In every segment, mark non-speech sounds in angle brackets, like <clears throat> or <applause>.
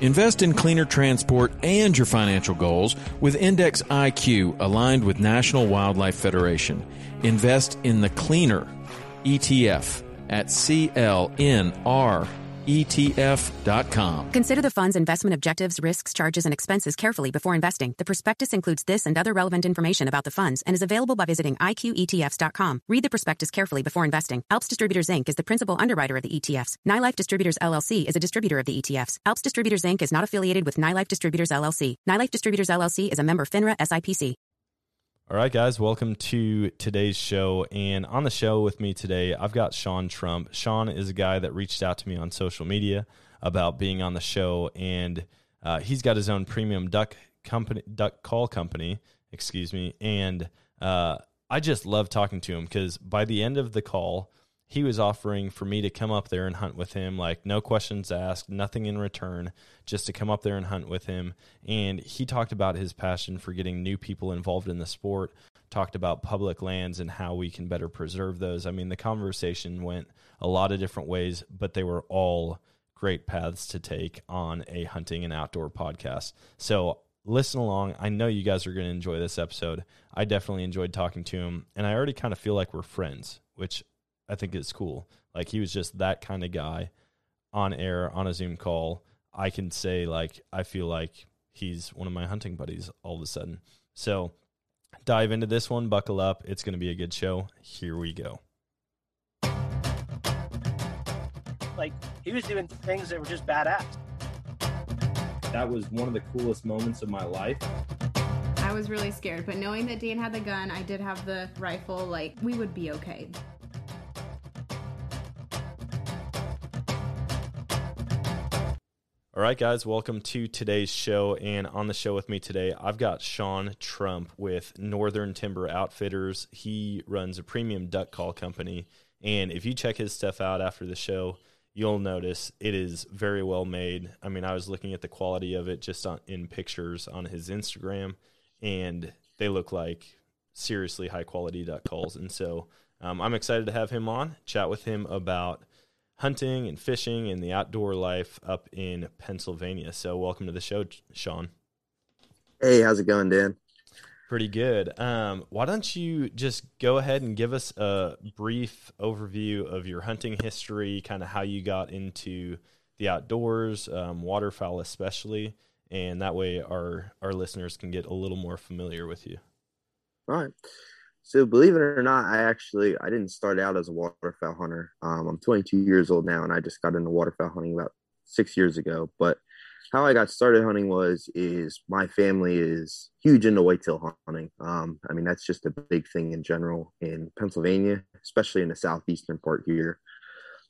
Invest in cleaner transport and your financial goals with Index IQ aligned with National Wildlife Federation. Invest in the cleaner ETF at CLNR ETF.com. Consider the fund's investment objectives, risks, charges, and expenses carefully before investing. The prospectus includes this and other relevant information about the funds and is available by visiting IQETFs.com. Read the prospectus carefully before investing. Alps Distributors Inc. is the principal underwriter of the ETFs. NyLife Distributors LLC is a distributor of the ETFs. Alps Distributors Inc. is not affiliated with NyLife Distributors LLC. NyLife Distributors LLC is a member FINRA SIPC. All right, guys, welcome to today's show. And on the show with me today, I've got Shaun Trump. Shaun is a guy that reached out to me on social media about being on the show, and uh, he's got his own premium duck company, duck call company, excuse me. And uh, I just love talking to him because by the end of the call, he was offering for me to come up there and hunt with him, like no questions asked, nothing in return, just to come up there and hunt with him. And he talked about his passion for getting new people involved in the sport, talked about public lands and how we can better preserve those. I mean, the conversation went a lot of different ways, but they were all great paths to take on a hunting and outdoor podcast. So listen along. I know you guys are going to enjoy this episode. I definitely enjoyed talking to him, and I already kind of feel like we're friends, which I think is cool. Like he was just that kind of guy on air on a Zoom call. I can say like I feel like he's one of my hunting buddies all of a sudden. So dive into this one, buckle up. It's going to be a good show. Here we go. Like he was doing things that were just badass. That was one of the coolest moments of my life. I was really scared, but knowing that Dan had the gun, I did have the rifle, like we would be okay. All right, guys, welcome to today's show. And on the show with me today, I've got Shaun Trump with Northern Timber Outfitters. He runs a premium duck call company. And if you check his stuff out after the show, you'll notice it is very well made. I mean, I was looking at the quality of it just on, in pictures on his Instagram, and they look like seriously high quality duck calls. And so um, I'm excited to have him on, chat with him about hunting and fishing and the outdoor life up in Pennsylvania. So, welcome to the show, Shaun. Hey, how's it going, Dan? Pretty good. Um, why don't you just go ahead and give us a brief overview of your hunting history, kind of how you got into the outdoors, um, waterfowl especially, and that way our our listeners can get a little more familiar with you. All right. So believe it or not, I actually I didn't start out as a waterfowl hunter. Um, I'm 22 years old now, and I just got into waterfowl hunting about six years ago. But how I got started hunting was is my family is huge into whitetail hunting. Um, I mean that's just a big thing in general in Pennsylvania, especially in the southeastern part here.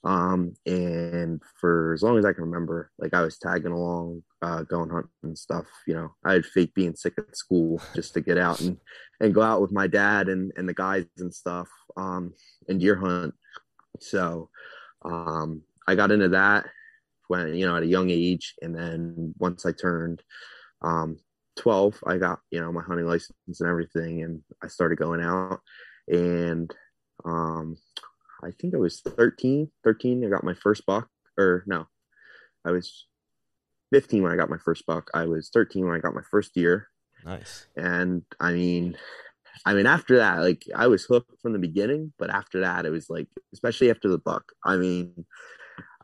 Um, and for as long as I can remember, like I was tagging along, uh, going hunting and stuff. You know, I had fake being sick at school just to get out and and go out with my dad and and the guys and stuff, um, and deer hunt. So, um, I got into that when you know at a young age, and then once I turned um 12, I got you know my hunting license and everything, and I started going out and um I think I was 13, 13. I got my first buck, or no, I was 15 when I got my first buck. I was 13 when I got my first deer. Nice. And I mean, I mean, after that, like I was hooked from the beginning, but after that, it was like, especially after the buck, I mean,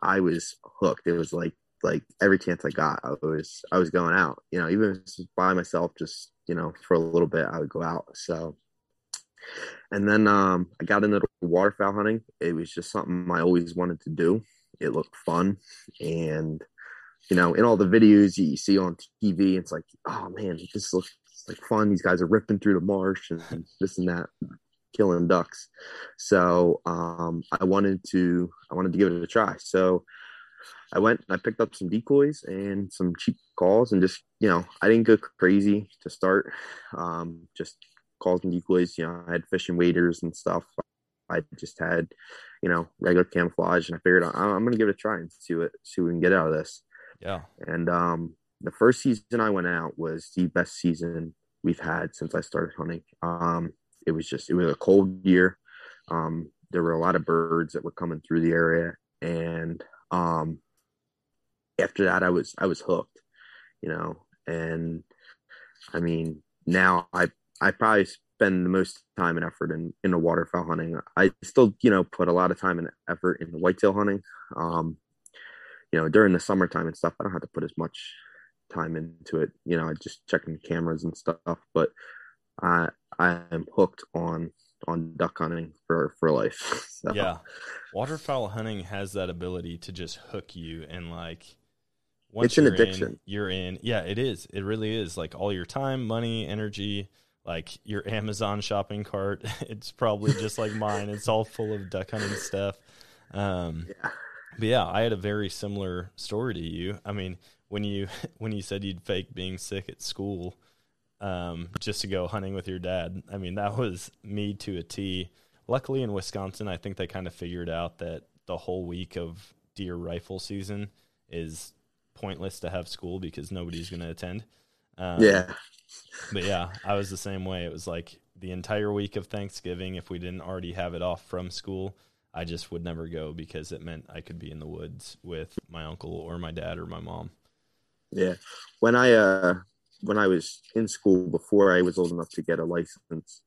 I was hooked. It was like, like every chance I got, I was, I was going out, you know, even by myself, just, you know, for a little bit, I would go out. So, and then um, I got into waterfowl hunting. It was just something I always wanted to do. It looked fun, and you know, in all the videos you see on TV, it's like, oh man, this looks like fun. These guys are ripping through the marsh and this and that, killing ducks. So um, I wanted to, I wanted to give it a try. So I went, I picked up some decoys and some cheap calls, and just you know, I didn't go crazy to start. Um, just calls and decoys. You know, I had fishing waders and stuff. I just had, you know, regular camouflage, and I figured I'm, I'm going to give it a try and see what see what we can get out of this. Yeah. And um, the first season I went out was the best season we've had since I started hunting. Um, it was just it was a cold year. Um, there were a lot of birds that were coming through the area, and um, after that, I was I was hooked, you know. And I mean, now I I probably spend the most time and effort in in the waterfowl hunting. I still you know put a lot of time and effort in the whitetail hunting. Um, you know, during the summertime and stuff, I don't have to put as much time into it. You know, I just checking the cameras and stuff, but I I am hooked on on duck hunting for for life. <laughs> So. Yeah, waterfowl hunting has that ability to just hook you and like once it's an addiction. In, you're in. Yeah, it is. It really is. Like all your time, money, energy, like your Amazon shopping cart. <laughs> It's probably just like mine. It's all full of duck hunting stuff. Um, yeah. But yeah, I had a very similar story to you. I mean, when you <laughs> when you said you'd fake being sick at school um, just to go hunting with your dad, I mean that was me to a T. Luckily in Wisconsin, I think they kind of figured out that the whole week of deer rifle season is pointless to have school because nobody's going to attend. Um, yeah. <laughs> But yeah, I was the same way. It was like the entire week of Thanksgiving, if we didn't already have it off from school, I just would never go because it meant I could be in the woods with my uncle or my dad or my mom. Yeah. When I uh when I was in school before I was old enough to get a license,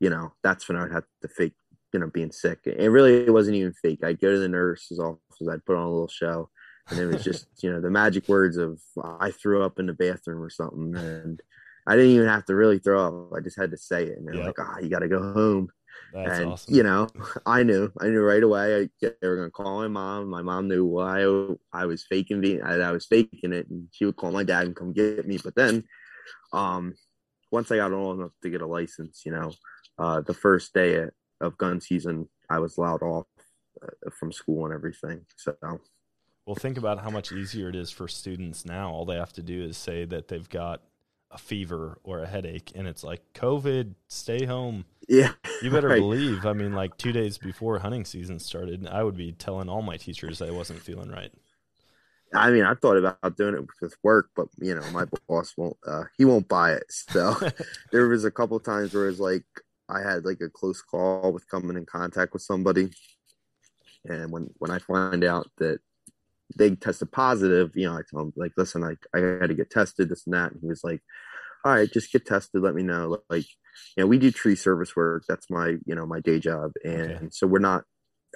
you know, that's when I would have to fake, you know, being sick. It really wasn't even fake. I'd go to the nurse's office, I'd put on a little show, and it was just, you know, the magic words of I threw up in the bathroom or something. And I didn't even have to really throw up. I just had to say it. And they're yep. like, ah, oh, you gotta go home. That's and awesome. you know, <laughs> I knew, I knew right away. I, they were gonna call my mom. My mom knew why I, was faking being, I, I, was faking it, and she would call my dad and come get me. But then, um, once I got old enough to get a license, you know, uh, the first day of gun season, I was allowed off uh, from school and everything. So. Well, think about how much easier it is for students now. All they have to do is say that they've got a fever or a headache and it's like covid stay home yeah you better right. believe i mean like two days before hunting season started i would be telling all my teachers i wasn't feeling right i mean i thought about doing it with work but you know my boss won't uh he won't buy it so <laughs> <laughs> there was a couple times where it's like i had like a close call with coming in contact with somebody and when when i find out that they tested positive, you know, I told him like, listen, I I had to get tested, this and that. And he was like, all right, just get tested. Let me know. Like, you know, we do tree service work. That's my, you know, my day job. And okay. so we're not,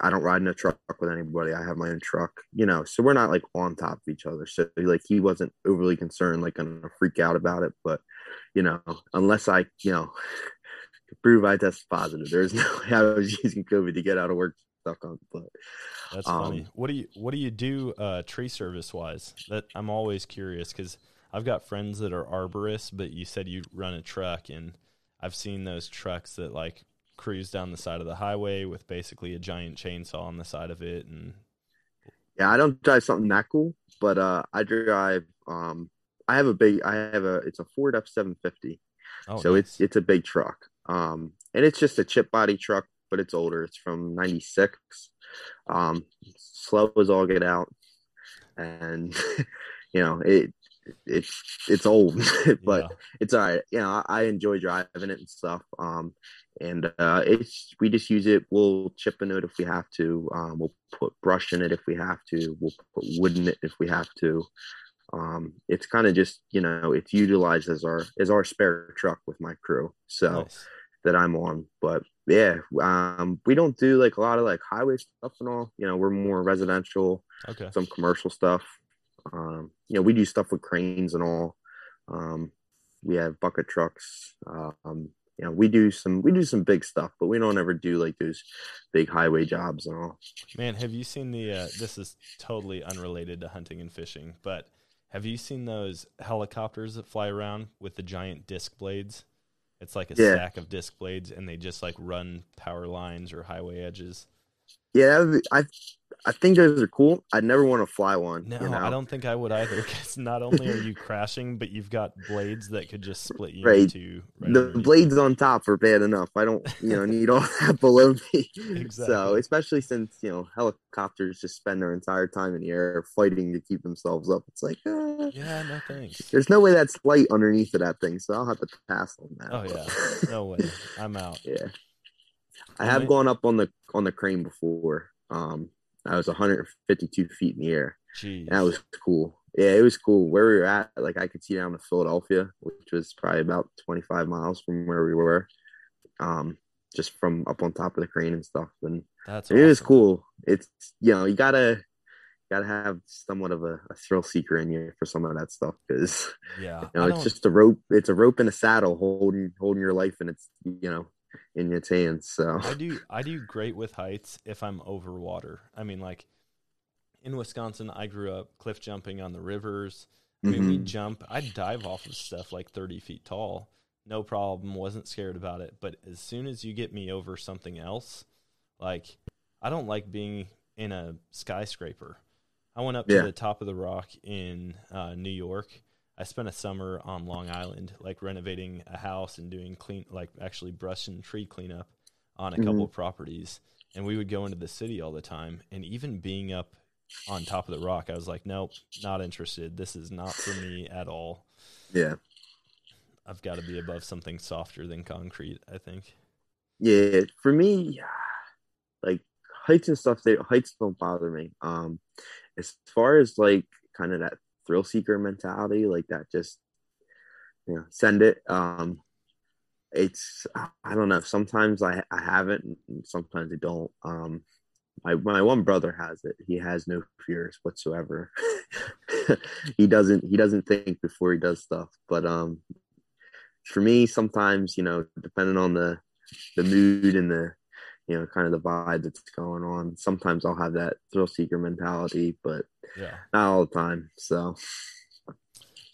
I don't ride in a truck with anybody. I have my own truck, you know, so we're not like on top of each other. So like, he wasn't overly concerned, like gonna freak out about it. But, you know, unless I, you know, <laughs> prove I tested positive, there's <laughs> no way I was using COVID to get out of work stuck on. But that's um, funny. What do you What do you do uh, tree service wise? That I'm always curious because I've got friends that are arborists, but you said you run a truck, and I've seen those trucks that like cruise down the side of the highway with basically a giant chainsaw on the side of it, and yeah, I don't drive something that cool, but uh, I drive. Um, I have a big. I have a. It's a Ford F seven fifty. Oh, so nice. it's it's a big truck. Um, and it's just a chip body truck but it's older. It's from '96. Um, slow as all get out, and <laughs> you know it. It's it's old, <laughs> but yeah. it's all right. You know, I, I, enjoy driving it and stuff. Um, and uh, it's we just use it. We'll chip in it if we have to. Um, we'll put brush in it if we have to. We'll put wood in it if we have to. Um, it's kind of just you know it's utilized as our as our spare truck with my crew. So nice. That I'm on, but yeah, um, we don't do like a lot of like highway stuff and all. You know, we're more residential. Okay. Some commercial stuff. Um, you know, we do stuff with cranes and all. Um, we have bucket trucks. Um, you know, we do some we do some big stuff, but we don't ever do like those big highway jobs and all. Man, have you seen the? Uh, this is totally unrelated to hunting and fishing, but have you seen those helicopters that fly around with the giant disc blades? It's like a yeah. stack of disc blades, and they just like run power lines or highway edges. Yeah, I I think those are cool. I'd never want to fly one. No, you know? I don't think I would either. Because not only are you crashing, but you've got blades that could just split you right. into. Right the blades on top are bad enough. I don't, you know, need all <laughs> that below me. Exactly. So, especially since you know helicopters just spend their entire time in the air fighting to keep themselves up. It's like, uh, yeah, no thanks. There's no way that's light underneath of that thing, so I'll have to pass on that. Oh yeah, no way. I'm out. <laughs> Yeah. I have gone up on the on the crane before. Um, I was 152 feet in the air. Jeez. That was cool. yeah, it was cool where we were at. Like I could see down to Philadelphia, which was probably about 25 miles from where we were. Um, just from up on top of the crane and stuff. And That's it is awesome. cool. It's you know you gotta gotta have somewhat of a, a thrill seeker in you for some of that stuff because Yeah. you know it's just a rope. It's a rope and a saddle holding holding your life, and it's you know in your hands. So I do I do great with heights if I'm over water. I mean like in Wisconsin I grew up cliff jumping on the rivers. I mean we Mhm. jump I'd dive off of stuff like thirty feet tall. No problem, wasn't scared about it. But as soon as you get me over something else, like I don't like being in a skyscraper. I went up to Yeah. the top of the rock in uh, New York. I spent a summer on Long Island, like renovating a house and doing clean, like actually brush and tree cleanup on a couple of properties. And we would go into the city all the time. And even being up on top of the rock, I was like, nope, not interested. This is not for me at all. yeah, I've got to be above something softer than concrete, I think. yeah. For me, like heights and stuff, they heights don't bother me. Um, as far as like kind of that thrill seeker mentality, like that, just you know, send it. Um, it's I don't know. Sometimes I I haven't sometimes I don't. Um, my my one brother has it. He has no fears whatsoever. <laughs> he doesn't he doesn't think before he does stuff. But um, for me, sometimes you know, depending on the the mood and the you know kind of the vibe that's going on, sometimes I'll have that thrill seeker mentality, but Yeah. not all the time. So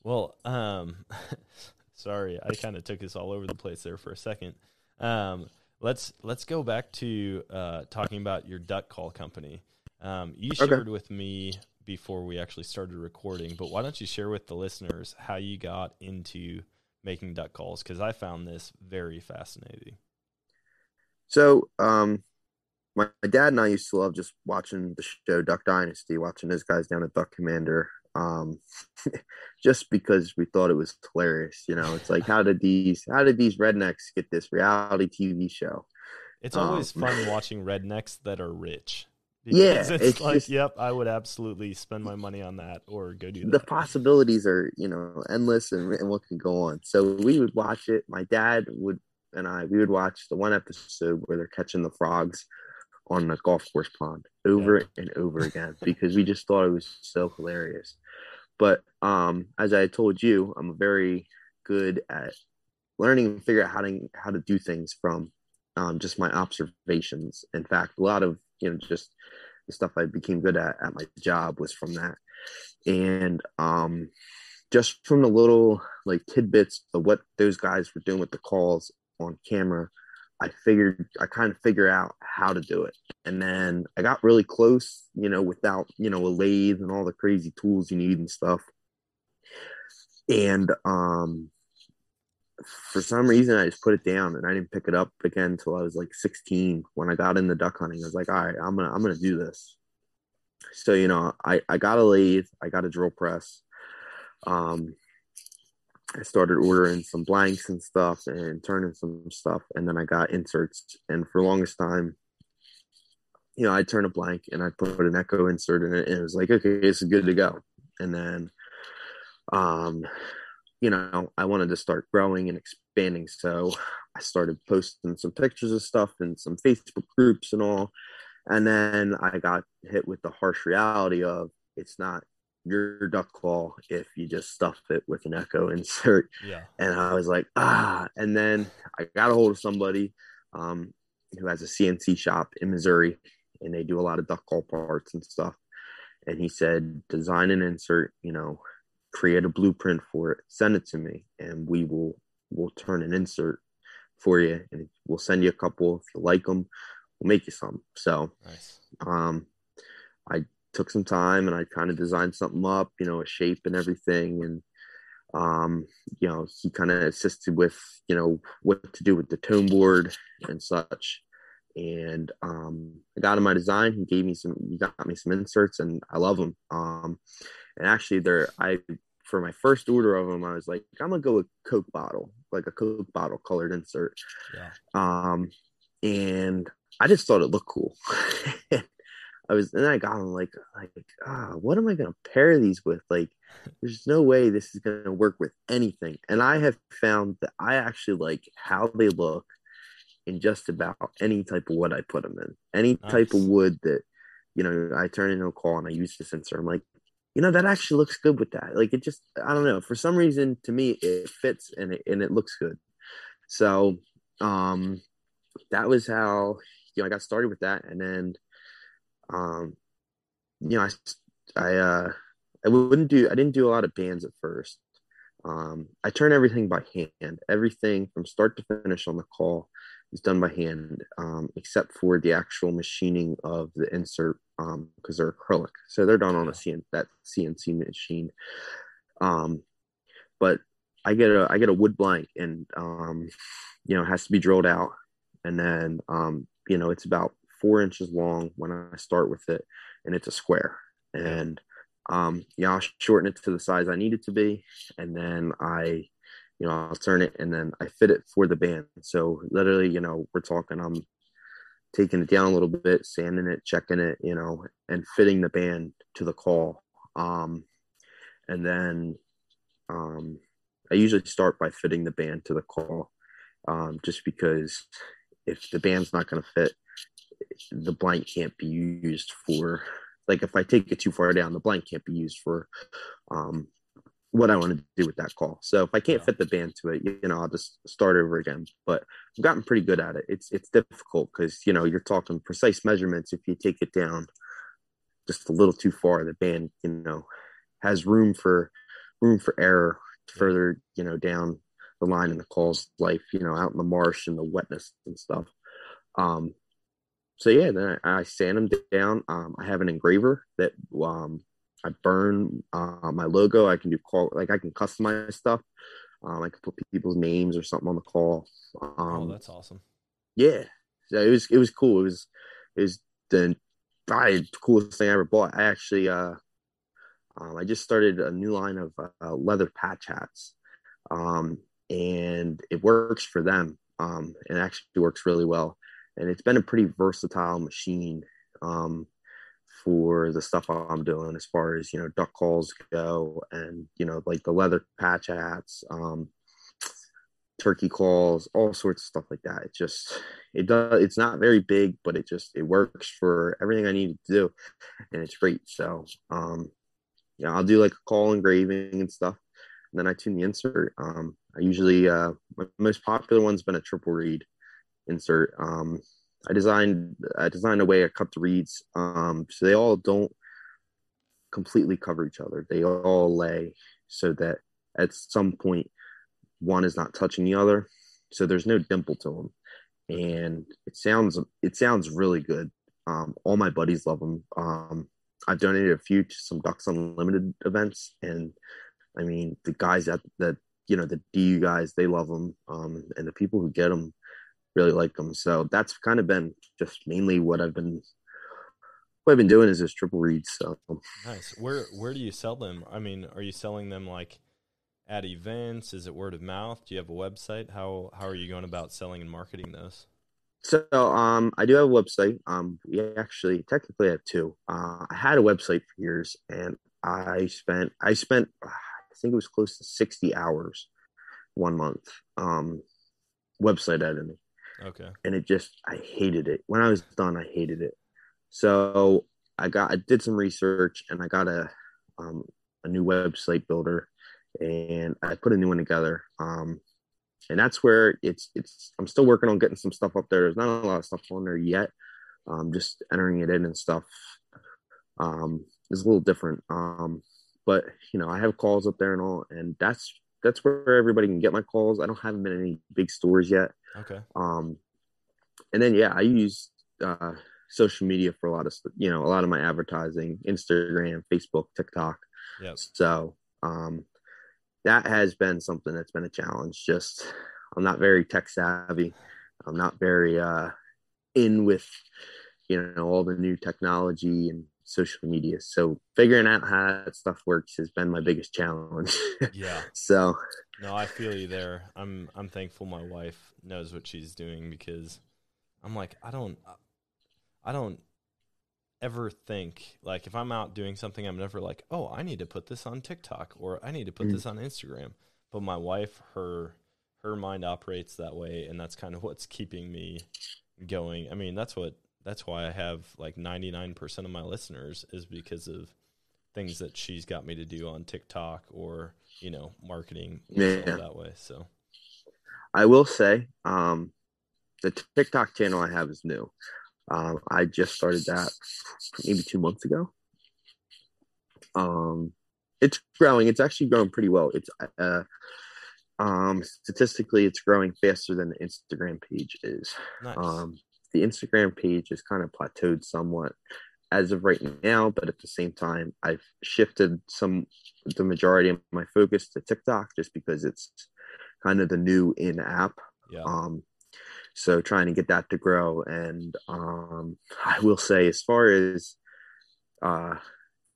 Well, um, <laughs> sorry, I kind of took us all over the place there for a second. Um, let's let's go back to uh, talking about your duck call company. Um, you Okay. shared with me before we actually started recording, but why don't you share with the listeners how you got into making duck calls? Because I found this very fascinating. So, um, my, my dad and I used to love just watching the show Duck Dynasty, watching those guys down at Duck Commander, um, <laughs> just because we thought it was hilarious. You know, it's like how did these how did these rednecks get this reality TV show? It's always Um, fun <laughs> watching rednecks that are rich. Yeah, it's, it's like, just- yep, I would absolutely spend my money on that or go do The possibilities are you know endless and, and what can go on. So we would watch it. My dad would and I we would watch the one episode where they're catching the frogs on the golf course pond over and over again <laughs> because we just thought it was so hilarious. But um, as I told you, I'm very good at learning and figure out how to how to do things from um, just my observations. In fact, a lot of you know just the stuff I became good at at my job was from that, and um, just from the little like tidbits of what those guys were doing with the calls on camera. I figured I kind of figure out how to do it. And then I got really close, you know, without, you know, a lathe and all the crazy tools you need and stuff. And um for some reason I just put it down and I didn't pick it up again until I was like 16 when I got into duck hunting. I was like, all right, I'm gonna I'm gonna do this. So, you know, I, I got a lathe, I got a drill press. Um I started ordering some blanks and stuff and turning some stuff, and then I got inserts. And for longest time, you know, I turn a blank and I put an echo insert in it, and it was like, okay, is good to go. And then, um, you know, I wanted to start growing and expanding, so I started posting some pictures of stuff and some Facebook groups and all. And then I got hit with the harsh reality of it's not your duck call if you just stuff it with an echo insert Yeah. and I was like, ah. And then I got a hold of somebody um, who has a CNC shop in Missouri, and they do a lot of duck call parts and stuff. And he said, design an insert, you know, create a blueprint for it, send it to me, and we will we'll turn an insert for you, and we'll send you a couple. If you like them, we'll make you some. So Nice. um, I took some time and I kind of designed something up, you know, a shape and everything. And, um, you know, he kind of assisted with, you know, what to do with the tone board and such. And um, I got him my design. He gave me some, he got me some inserts and I love them. Um, and actually, there, I, for my first order of them, I was like, I'm gonna go with Coke bottle, like a Coke bottle colored insert. Yeah. Um, and I just thought it looked cool. <laughs> I was, and I got them like, like, ah, what am I gonna pair these with? Like, there's no way this is gonna work with anything. And I have found that I actually like how they look in just about any type of wood I put them in. Any nice. type of wood that, you know, I turn into a call and I use the sensor. I'm like, you know, that actually looks good with that. Like it just, I don't know, for some reason to me it fits and it and it looks good. So, um, that was how you know I got started with that, and then, um, you know, I I uh I wouldn't do I didn't do a lot of bands at first. Um, I turn everything by hand. Everything from start to finish on the call is done by hand, um, except for the actual machining of the insert um because um, they're acrylic, so they're done on a CN, that CNC machine. Um, but I get a I get a wood blank, and um, you know, it has to be drilled out, and then um, you know, it's about four inches long when I start with it, and it's a square, and um, yeah, I'll shorten it to the size I need it to be, and then I you know, I'll turn it and then I fit it for the band. So literally, you know, we're talking, I'm taking it down a little bit, sanding it, checking it, you know, and fitting the band to the call. Um, and then um, I usually start by fitting the band to the call, um, just because if the band's not going to fit, the blank can't be used for. Like if I take it too far down, the blank can't be used for um, what I want to do with that call. So if I can't fit the band to it, you know, I'll just start over again. But I've gotten pretty good at it. It's it's difficult because you know you're talking precise measurements. If you take it down just a little too far, the band you know has room for room for error further you know down the line in the call's life. You know, out in the marsh and the wetness and stuff. Um, so yeah, then I, I sand them down. Um, I have an engraver that um, I burn uh, my logo. I can do call like I can customize stuff. Um, I can put people's names or something on the call. Oh, um, that's awesome. Yeah, so it was it was cool. It was it was the probably the coolest thing I ever bought. I actually uh, um, I just started a new line of uh, leather patch hats, um, and it works for them. Um, and actually works really well. And it's been a pretty versatile machine. Um, for the stuff I'm doing as far as you know duck calls go and you know like the leather patch hats um turkey calls all sorts of stuff like that it just it does it's not very big but it just it works for everything I need to do and it's great so um yeah I'll do like a call engraving and stuff and then I tune the insert um I usually uh my most popular one's been a triple reed insert um I designed I designed a way I cut the reeds um, so they all don't completely cover each other. They all lay so that at some point one is not touching the other, so there's no dimple to them, and it sounds it sounds really good. Um, all my buddies love them. Um, I've donated a few to some Ducks Unlimited events, and I mean the guys that that you know the DU guys they love them, um, and the people who get them really like them. So that's kind of been just mainly what I've been what I've been doing is just triple reeds. So nice. Where where do you sell them? I mean, are you selling them like at events? Is it word of mouth? Do you have a website? How how are you going about selling and marketing those? So um, I do have a website. Um, we actually technically have two. Uh, I had a website for years, and I spent I spent I think it was close to sixty hours one month um, website editing. Okay. And it just I hated it. When I was done, I hated it. So I got I did some research and I got a um, a new website builder and I put a new one together. Um, and that's where it's it's I'm still working on getting some stuff up there. There's not a lot of stuff on there yet. Um, just entering it in and stuff um, is a little different. Um, but you know, I have calls up there and all, and that's that's where everybody can get my calls. I don't have them in any big stores yet. Okay. Um, and then yeah, I use uh, social media for a lot of you know a lot of my advertising, Instagram, Facebook, TikTok. Yeah. So um, that has been something that's been a challenge. Just I'm not very tech savvy. I'm not very uh, in with you know all the new technology and social media. So figuring out how that stuff works has been my biggest challenge. <laughs> yeah. So no, I feel you there. I'm I'm thankful my wife knows what she's doing because I'm like I don't I don't ever think like if I'm out doing something, I'm never like, oh, I need to put this on TikTok or I need to put Mm. this on Instagram. But my wife, her her mind operates that way, and that's kind of what's keeping me going. I mean, that's what that's why I have like 99% of my listeners is because of things that she's got me to do on TikTok or you know marketing Yeah. that way. So I will say, um, the TikTok channel I have is new. Um, I just started that maybe two months ago. Um, it's growing. It's actually growing pretty well. It's uh, um, statistically, it's growing faster than the Instagram page is. nice. Um, the Instagram page is kind of plateaued somewhat as of right now, but at the same time, I've shifted some the majority of my focus to TikTok just because it's kind of the new in app. yeah. Um, so trying to get that to grow, and um, <laughs> I will say, as far as uh,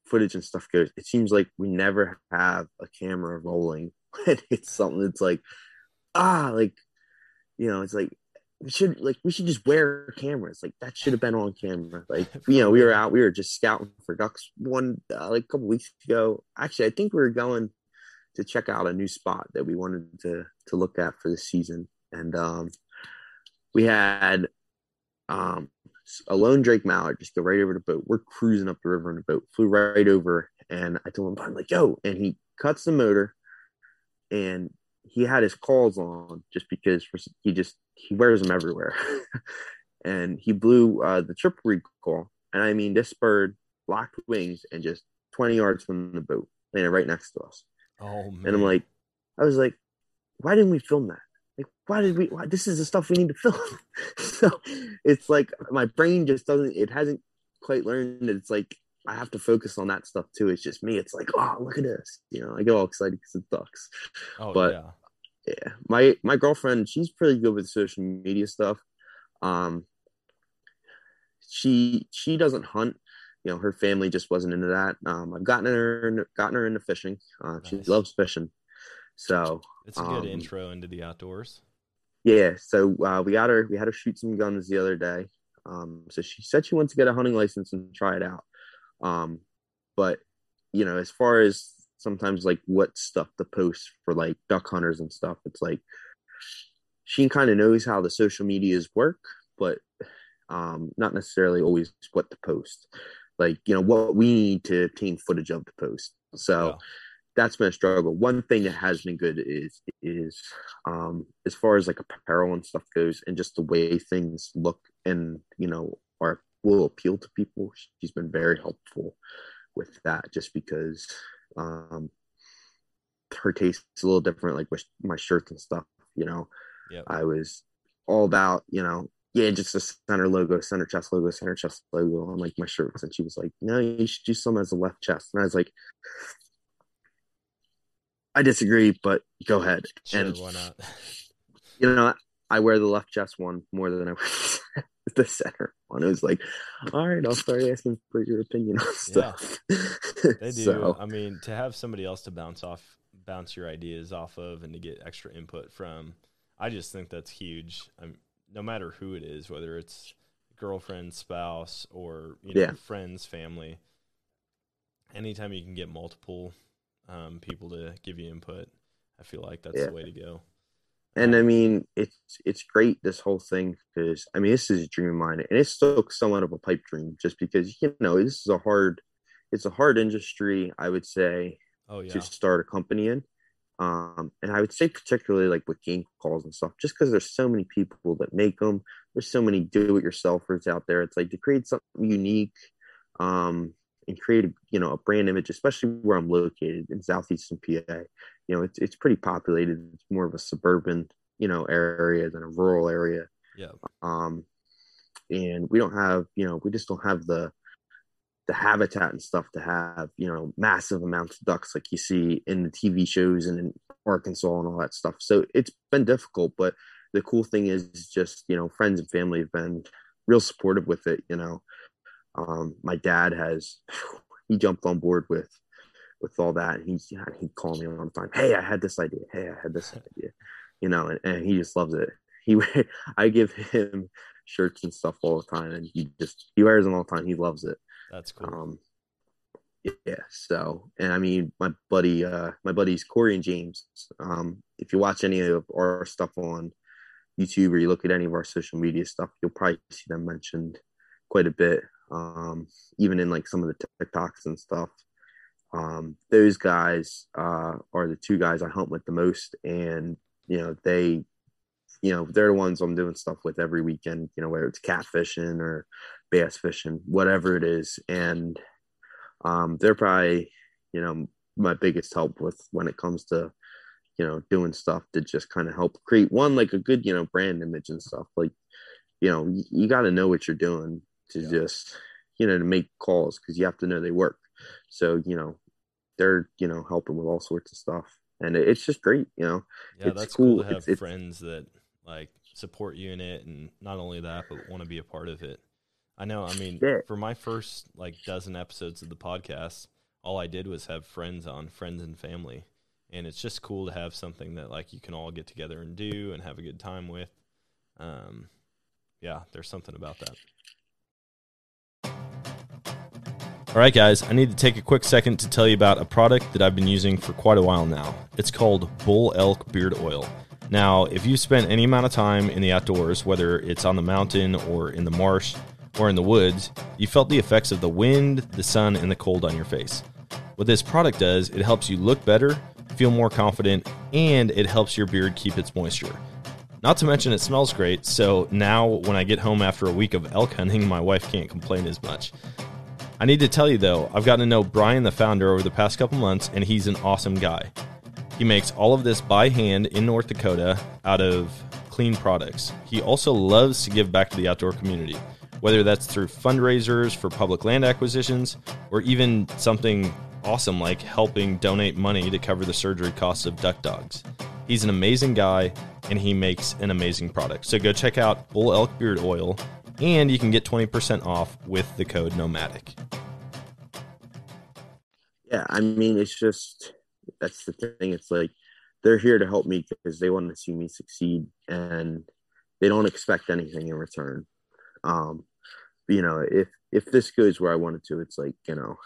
footage and stuff goes, it seems like we never have a camera rolling. <laughs> It's something that's like, ah, like, you know, it's like we should like we should just wear cameras. Like that should have been on camera. Like <laughs> you know, we were out, we were just scouting for ducks one uh, like a couple weeks ago. Actually, I think we were going to check out a new spot that we wanted to to look at for the season, and um, we had um a lone Drake mallard just go right over the boat. We're cruising up the river in the boat, flew right over, and I told him, I'm like, yo, and he cuts the motor, and he had his calls on just because he just he wears them everywhere, <laughs> and he blew uh, the triple reed call, and I mean this bird locked wings and just 20 yards from the boat, landed right next to us. oh man. And I'm like, I was like, why didn't we film that? Like, why did we? Why, this is the stuff we need to film. <laughs> so it's like my brain just doesn't. It hasn't quite learned. that It's like I have to focus on that stuff too. It's just me. It's like, oh, look at this. You know, I get all excited because it ducks. oh but- yeah. Yeah, my my girlfriend, she's pretty good with social media stuff. Um, she she doesn't hunt. You know, her family just wasn't into that. Um, I've gotten her gotten her into fishing. Uh, she loves fishing. So It's a good um, intro into the outdoors. yeah, so uh, we got her. We had her shoot some guns the other day. Um, so she said she wants to get a hunting license and try it out. Um, but you know, as far as sometimes like what stuff to post for like duck hunters and stuff, it's like she kind of knows how the social medias work, but um, not necessarily always what to post. Like you know what we need to obtain footage of to post. So Yeah. that's been a struggle. One thing that has been good is is um as far as like apparel and stuff goes and just the way things look and you know are will appeal to people. She's been very helpful with that just because um her taste is a little different like with my shirts and stuff, you know. Yep. I was all about, you know, yeah, just a center logo, center chest logo, center chest logo on like my shirts. And she was like, no, you should do some as a left chest. And I was like, I disagree, but go ahead. Sure, and why not? you know, I wear the left chest one more than I wear <laughs> the center one. It was like, all right, I'll start asking for your opinion on Yeah. stuff. <laughs> They do. So, I mean, to have somebody else to bounce off, bounce your ideas off of, and to get extra input from, I just think that's huge. I'm, no matter who it is, whether it's girlfriend, spouse, or you know, Yeah. friends, family. Anytime you can get multiple um, people to give you input, I feel like that's Yeah. the way to go. And I mean, it's it's great this whole thing because I mean, this is a dream of mine, and it's still somewhat of a pipe dream, just because you know this is a hard, it's a hard industry, I would say, Oh yeah, to start a company in. Um, and I would say particularly like with game calls and stuff, just because there's so many people that make them. There's so many do-it-yourselfers out there. It's like to create something unique, um, and create a, you know a brand image, especially where I'm located in southeastern PA. You know, it's it's pretty populated. It's more of a suburban you know area than a rural area. yeah, Um, and we don't have you know we just don't have the the habitat and stuff to have you know massive amounts of ducks like you see in the TV shows and in Arkansas and all that stuff. So it's been difficult, but the cool thing is just you know friends and family have been real supportive with it. You know, um, my dad has <laughs> he jumped on board with with all that. He's he'd call me all the time. Hey, I had this idea. Hey, I had this <laughs> idea. You know, and, and he just loves it. He <laughs> I give him shirts and stuff all the time, and he just he wears them all the time. He loves it. That's cool. Um, yeah. So, and I mean, my buddy, uh, my buddies Corey and James. Um, if you watch any of our stuff on YouTube or you look at any of our social media stuff, you'll probably see them mentioned quite a bit. Um, even in like some of the TikToks and stuff. Um, those guys uh, are the two guys I hunt with the most, and you know they, you know, they're the ones I'm doing stuff with every weekend. You know, whether it's catfishing or bass fishing, whatever it is, and um, they're probably you know my biggest help with when it comes to you know doing stuff to just kind of help create one like a good you know brand image and stuff like you know you, you got to know what you're doing to yeah. just you know to make calls because you have to know they work so you know they're you know helping with all sorts of stuff and it, it's just great you know yeah it's that's cool, cool to have it's, friends that like support you in it and not only that but want to be a part of it I know. I mean, yeah. for my first like dozen episodes of the podcast, all I did was have friends on, friends and family, and it's just cool to have something that like you can all get together and do and have a good time with. Um, yeah, there's something about that. All right, guys, I need to take a quick second to tell you about a product that I've been using for quite a while now. It's called Bull Elk Beard Oil. Now, if you've spent any amount of time in the outdoors, whether it's on the mountain or in the marsh, or in the woods, you felt the effects of the wind, the sun, and the cold on your face. What this product does, it helps you look better, feel more confident, and it helps your beard keep its moisture. Not to mention, it smells great, so now when I get home after a week of elk hunting, my wife can't complain as much. I need to tell you though, I've gotten to know Brian, the founder, over the past couple months, and he's an awesome guy. He makes all of this by hand in North Dakota out of clean products. He also loves to give back to the outdoor community whether that's through fundraisers for public land acquisitions or even something awesome like helping donate money to cover the surgery costs of duck dogs. He's an amazing guy and he makes an amazing product. So go check out Bull Elk Beard Oil and you can get 20% off with the code Nomadic. Yeah, I mean, it's just that's the thing. It's like they're here to help me because they want to see me succeed and they don't expect anything in return. Um, you know, if if this goes where I wanted to, it's like you know,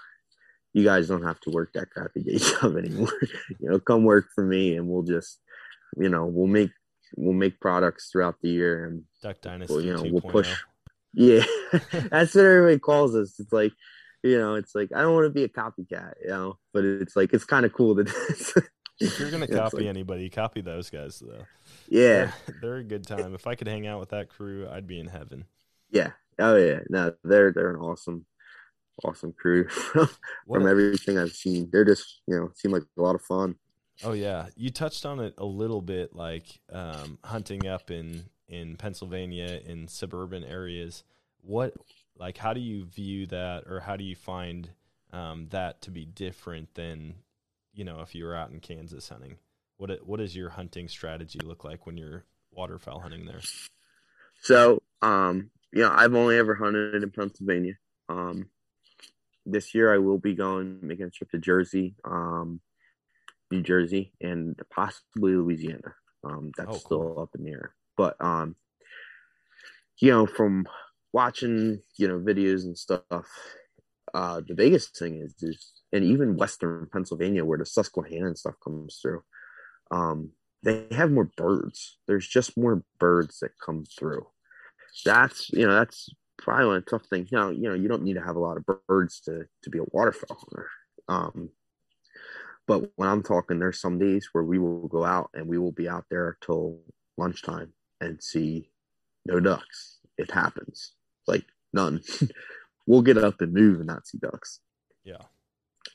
you guys don't have to work that crappy day <laughs> job anymore. <laughs> you know, come work for me, and we'll just, you know, we'll make we'll make products throughout the year, and Duck Dynasty, we'll, you know, we'll push. Yeah, <laughs> that's what everybody calls us. It's like, you know, it's like I don't want to be a copycat, you know, but it's like it's kind of cool that. <laughs> if you're gonna copy like, anybody, copy those guys though. Yeah, they're, they're a good time. If I could hang out with that crew, I'd be in heaven. Yeah, Oh yeah, no, they're they're an awesome, awesome crew <laughs> from, from everything I've seen. They're just you know seem like a lot of fun. Oh yeah, you touched on it a little bit, like um, hunting up in in Pennsylvania in suburban areas. What like how do you view that, or how do you find um, that to be different than you know if you were out in Kansas hunting? What what does your hunting strategy look like when you're waterfowl hunting there? So um, you know, I've only ever hunted in Pennsylvania. Um, this year I will be going making a trip to Jersey, um, New Jersey, and possibly Louisiana. Um, that's oh, cool. still up in the air. But um, you know, from watching you know videos and stuff, uh, the biggest thing is is and even Western Pennsylvania where the Susquehanna and stuff comes through. Um, they have more birds. There's just more birds that come through that's you know that's probably one of the tough things. Now you know you don't need to have a lot of birds to to be a waterfowl hunter. Um, but when I'm talking, there's some days where we will go out and we will be out there till lunchtime and see no ducks. It happens like none. <laughs> we'll get up and move and not see ducks. Yeah.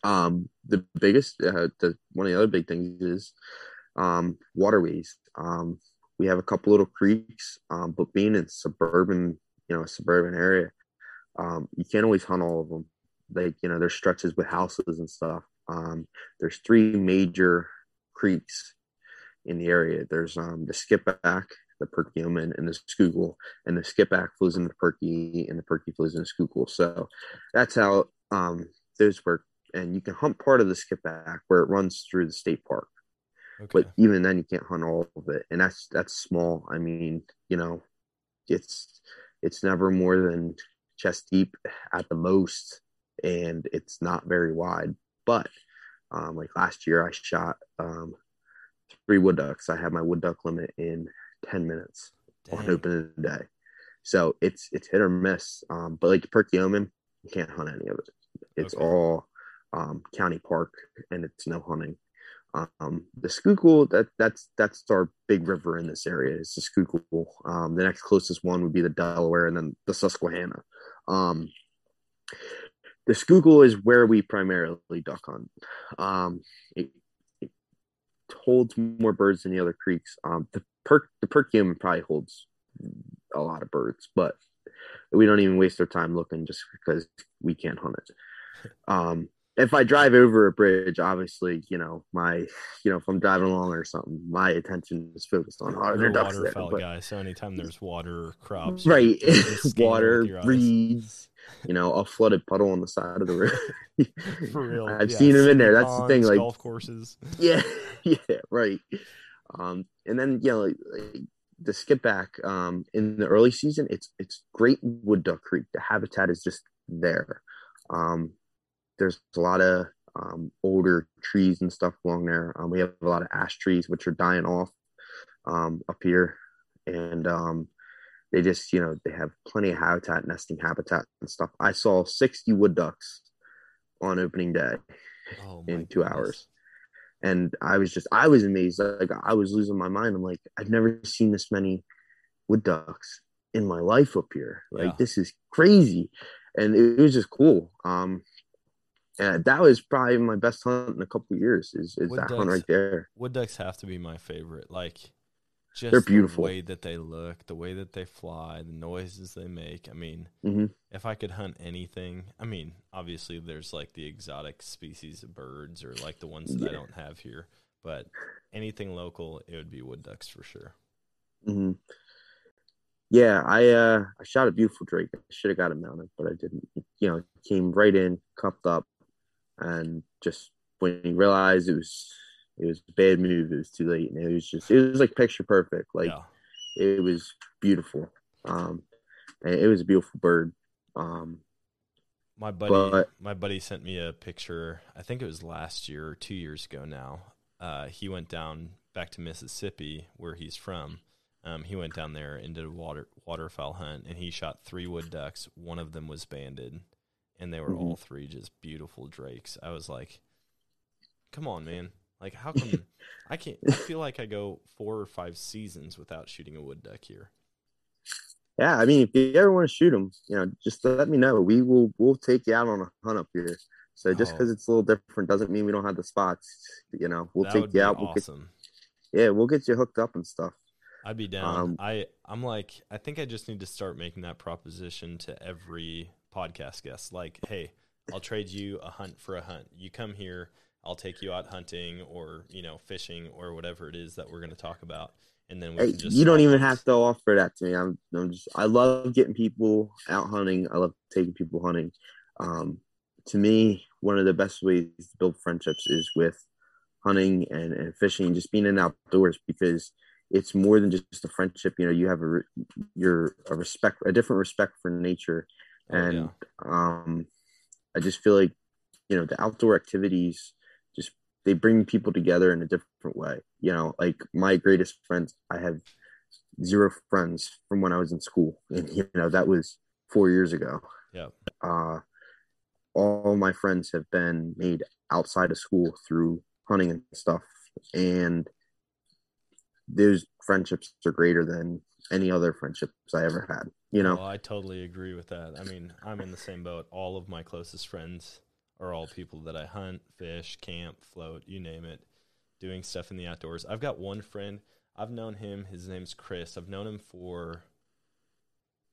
Um, the biggest, uh, the one of the other big things is um, waterways. Um, we have a couple little creeks, um, but being in suburban, you know, suburban area, um, you can't always hunt all of them. Like, you know, there's stretches with houses and stuff. Um, there's three major creeks in the area. There's um, the Skippack, the Perkiomen, and the Schuylkill. And the Skippack flows into the Perky, and the Perky flows into Schuylkill. So that's how um, those work. And you can hunt part of the Skippack where it runs through the state park. Okay. But even then, you can't hunt all of it, and that's that's small. I mean, you know, it's it's never more than chest deep at the most and it's not very wide. But um, like last year, I shot um, three wood ducks. I had my wood duck limit in ten minutes Dang. on opening day. So it's it's hit or miss. Um, but like Perkiomen, you can't hunt any of it. It's okay. all um, county park, and it's no hunting. Um, the Schuylkill, that that's that's our big river in this area. It's the Schuylkill. Um, the next closest one would be the Delaware, and then the Susquehanna. Um, the Schuylkill is where we primarily duck hunt. Um, it, it, holds more birds than the other creeks. Um, the perk the Perkiomen probably holds a lot of birds, but we don't even waste our time looking just because we can't hunt it. <laughs> Um, if I drive over a bridge, obviously, you know, my, you know, if I'm driving along or something, my attention is focused on oh, there ducks there. But, guy, so anytime there's water, crops, right, <laughs> water, reeds, you know, a flooded puddle on the side of the road. <laughs> For real, I've yeah, seen them in there. That's ponds, the thing, like golf courses. Yeah, yeah, right. Um, and then you know, like, like the Skippack um in the early season, it's it's great wood duck creek. The habitat is just there. Um, there's a lot of um, older trees and stuff along there. Um, we have a lot of ash trees which are dying off um, up here, and um, they just you know they have plenty of habitat, nesting habitat and stuff. I saw 60 wood ducks on opening day oh in two goodness. hours, and I was just I was amazed. Like I was losing my mind. I'm like I've never seen this many wood ducks in my life up here. Like yeah. this is crazy, and it, it was just cool. Um, and that was probably my best hunt in a couple years. Is is wood that ducks, hunt right there? Wood ducks have to be my favorite. Like, just they're beautiful. The way that they look, the way that they fly, the noises they make. I mean, mm-hmm. if I could hunt anything, I mean, obviously there's like the exotic species of birds or like the ones that yeah. I don't have here, but anything local, it would be wood ducks for sure. Mm-hmm. Yeah, I uh I shot a beautiful drake. I should have got it mounted, but I didn't. You know, came right in, cupped up, and just when he realized it was it was a bad move, it was too late, and it was just it was like picture perfect. Like yeah. it was beautiful. Um, and it was a beautiful bird. Um, my buddy, but, my buddy sent me a picture. I think it was last year or two years ago now. Uh, he went down back to Mississippi, where he's from. Um, he went down there and did a water waterfowl hunt, and he shot three wood ducks. One of them was banded, and they were mm-hmm. all three just beautiful drakes. I was like, "Come on, man! Like, how come I can't? I feel like I go four or five seasons without shooting a wood duck here." Yeah, I mean, if you ever want to shoot them, you know, just let me know. We will we'll take you out on a hunt up here. So just because oh. it's a little different doesn't mean we don't have the spots. You know, we'll take you out. Awesome. We'll get, yeah, we'll get you hooked up and stuff. I'd be down. Um, I I'm like I think I just need to start making that proposition to every podcast guest. Like, hey, I'll trade you a hunt for a hunt. You come here, I'll take you out hunting or you know fishing or whatever it is that we're going to talk about, and then we hey, You don't even have to offer that to me. I'm, I'm just I love getting people out hunting. I love taking people hunting. Um, to me, one of the best ways to build friendships is with hunting and, and fishing, just being in outdoors because it's more than just a friendship. You know, you have a you're a respect, a different respect for nature, oh, and yeah. um, I just feel like you know the outdoor activities they bring people together in a different way. You know, like my greatest friends, I have zero friends from when I was in school, <laughs> and you know that was four years ago. Yeah. Uh, all my friends have been made outside of school through hunting and stuff, and those friendships are greater than any other friendships I ever had. You know, oh, I totally agree with that. I mean, I'm in the same boat. All of my closest friends are all people that I hunt, fish, camp, float, you name it, doing stuff in the outdoors. I've got one friend. I've known him. His name's Chris. I've known him for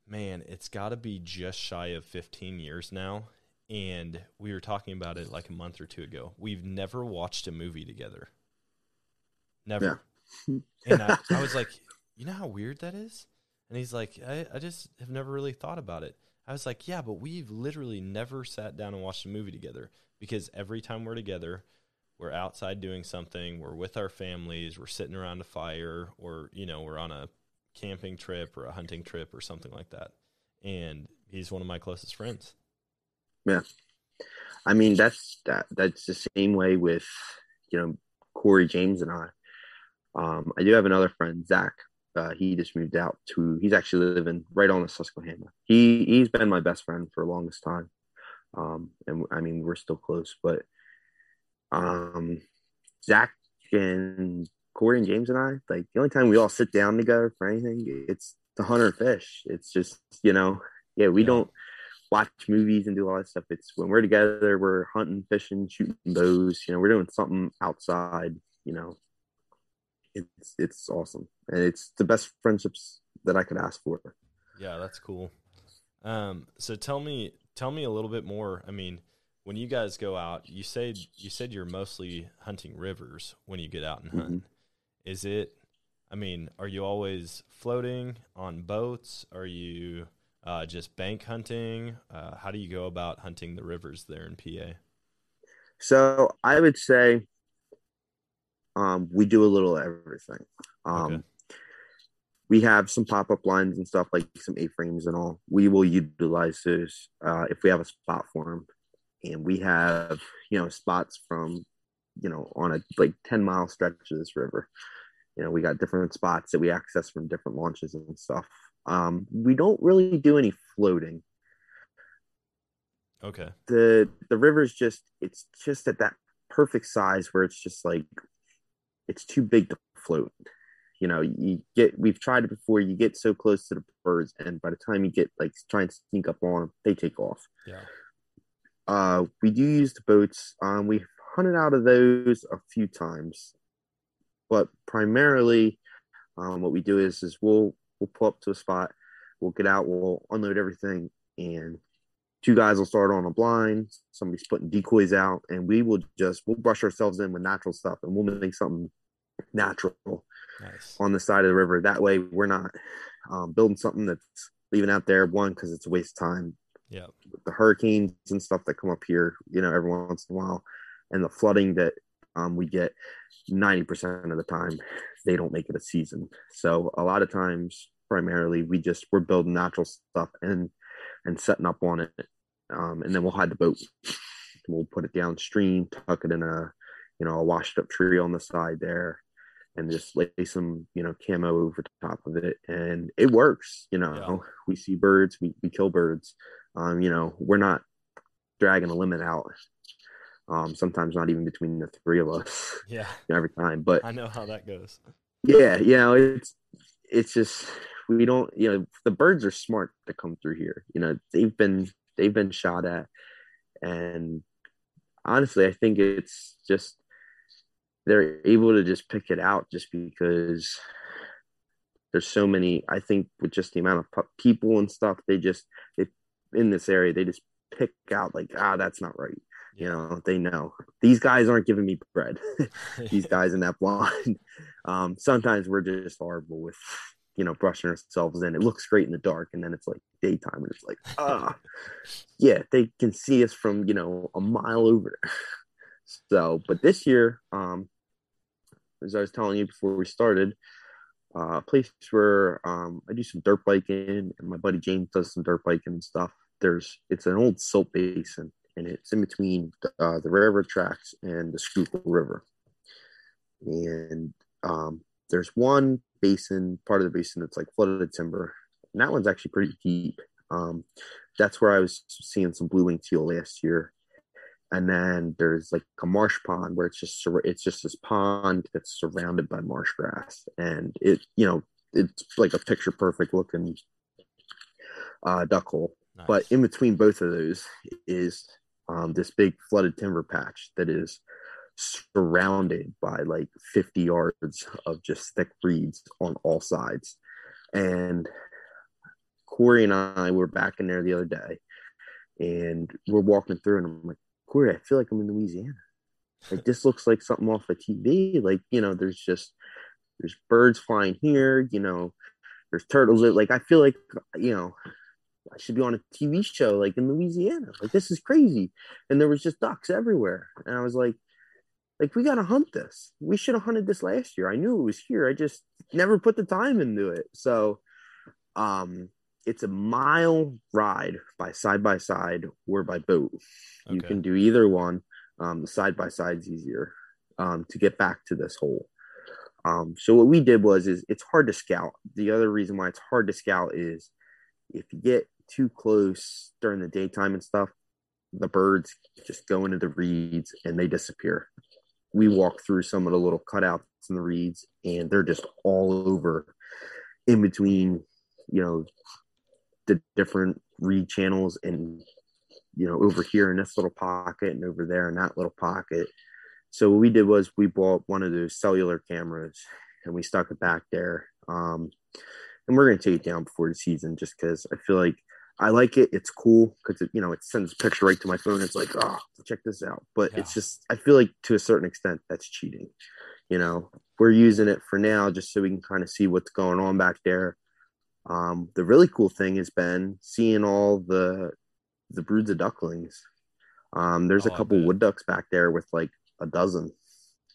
man, it's got to be just shy of 15 years now. And we were talking about it like a month or two ago. We've never watched a movie together. Never. Yeah <laughs> and I, I, was like, you know how weird that is? And he's like, I, I just have never really thought about it. I was like, yeah, but we've literally never sat down and watched a movie together because every time we're together, we're outside doing something, we're with our families, we're sitting around a fire, or, you know, we're on a camping trip or a hunting trip or something like that. And he's one of my closest friends. Yeah. I mean, that's that that's the same way with you know Corey James and I. Um, I do have another friend, Zach. Uh, he just moved out to. He's actually living right on the Susquehanna. He he's been my best friend for the longest time. Um, and I mean, we're still close, but um, Zach and Corey and James and I, like the only time we all sit down together for anything, it's to hunt or fish. It's just you know, yeah, we yeah. don't watch movies and do all that stuff. It's when we're together, we're hunting, fishing, shooting bows. You know, we're doing something outside. You know, it's it's awesome, and it's the best friendships that I could ask for. Yeah, that's cool. Um, so tell me, tell me a little bit more. I mean, when you guys go out, you said you said you're mostly hunting rivers when you get out and hunt. Mm-hmm. Is it? I mean, are you always floating on boats? Are you uh, just bank hunting? Uh, how do you go about hunting the rivers there in PA? So I would say um, we do a little everything. Um, okay. We have some pop up lines and stuff like some A frames and all. We will utilize those uh, if we have a spot for them. And we have, you know, spots from, you know, on a like 10 mile stretch of this river. You know, we got different spots that we access from different launches and stuff. Um, we don't really do any floating. Okay. The the river's just it's just at that perfect size where it's just like it's too big to float. You know, you get we've tried it before. You get so close to the birds, and by the time you get like try and sneak up on them, they take off. Yeah. Uh, we do use the boats. Um, we've hunted out of those a few times, but primarily, um, what we do is is we'll we'll pull up to a spot, we'll get out, we'll unload everything, and two guys will start on a blind. Somebody's putting decoys out, and we will just we'll brush ourselves in with natural stuff, and we'll make something natural nice. on the side of the river. That way, we're not um, building something that's leaving out there. One, because it's a waste of time. Yeah, the hurricanes and stuff that come up here, you know, every once in a while, and the flooding that um, we get 90% of the time they don't make it a season so a lot of times primarily we just we're building natural stuff and and setting up on it um, and then we'll hide the boat we'll put it downstream tuck it in a you know a washed up tree on the side there and just lay some you know camo over top of it and it works you know yeah. we see birds we, we kill birds um you know we're not dragging a limit out um, sometimes not even between the three of us. <laughs> Yeah, every time. But I know how that goes. Yeah, you know, it's it's just we don't. You know, the birds are smart to come through here. You know, they've been they've been shot at, and honestly, I think it's just they're able to just pick it out just because there's so many. I think with just the amount of people and stuff, they just they in this area they just pick out like ah that's not right you know, they know these guys aren't giving me bread. <laughs> these <laughs> guys in that <laughs> blind. Um, sometimes we're just horrible with, you know, brushing ourselves in. It looks great in the dark, and then it's like daytime, and it's like, <laughs> ah, yeah, they can see us from you know a mile over. <laughs> so, but this year, um, as I was telling you before we started, uh, a place where um, I do some dirt biking, and my buddy James does some dirt biking and stuff. There's it's an old silt basin and it's in between the, uh, the railroad tracks and the Schuylkill River. And um, there's one basin, part of the basin that's like flooded timber, and that one's actually pretty deep. Um, that's where I was seeing some blue wing teal last year. And then there's like a marsh pond where it's just it's just this pond that's surrounded by marsh grass, and it you know it's like a picture perfect looking uh, duck hole. Nice. But in between both of those is um, this big flooded timber patch that is surrounded by like 50 yards of just thick reeds on all sides. And Corey and I were back in there the other day and we're walking through and I'm like, Corey, I feel like I'm in Louisiana. Like this looks like something off of TV. Like, you know, there's just there's birds flying here, you know, there's turtles. Like I feel like, you know, I should be on a TV show like in Louisiana. Like this is crazy. And there was just ducks everywhere. And I was like, like we gotta hunt this. We should have hunted this last year. I knew it was here. I just never put the time into it. So um it's a mile ride by side by side or by boat. You can do either one. Um, the side by side's is easier um, to get back to this hole. Um, so what we did was is it's hard to scout. The other reason why it's hard to scout is if you get too close during the daytime and stuff, the birds just go into the reeds and they disappear. We walk through some of the little cutouts in the reeds and they're just all over in between, you know, the different reed channels and you know over here in this little pocket and over there in that little pocket. So what we did was we bought one of those cellular cameras and we stuck it back there. Um, and we're going to take it down before the season just because i feel like i like it it's cool because it, you know it sends a picture right to my phone it's like oh check this out but Yeah. it's just i feel like to a certain extent that's cheating you know we're using it for now just so we can kind of see what's going on back there um, the really cool thing has been seeing all the the broods of ducklings. Um, there's Oh, a couple wood ducks back there with like a dozen,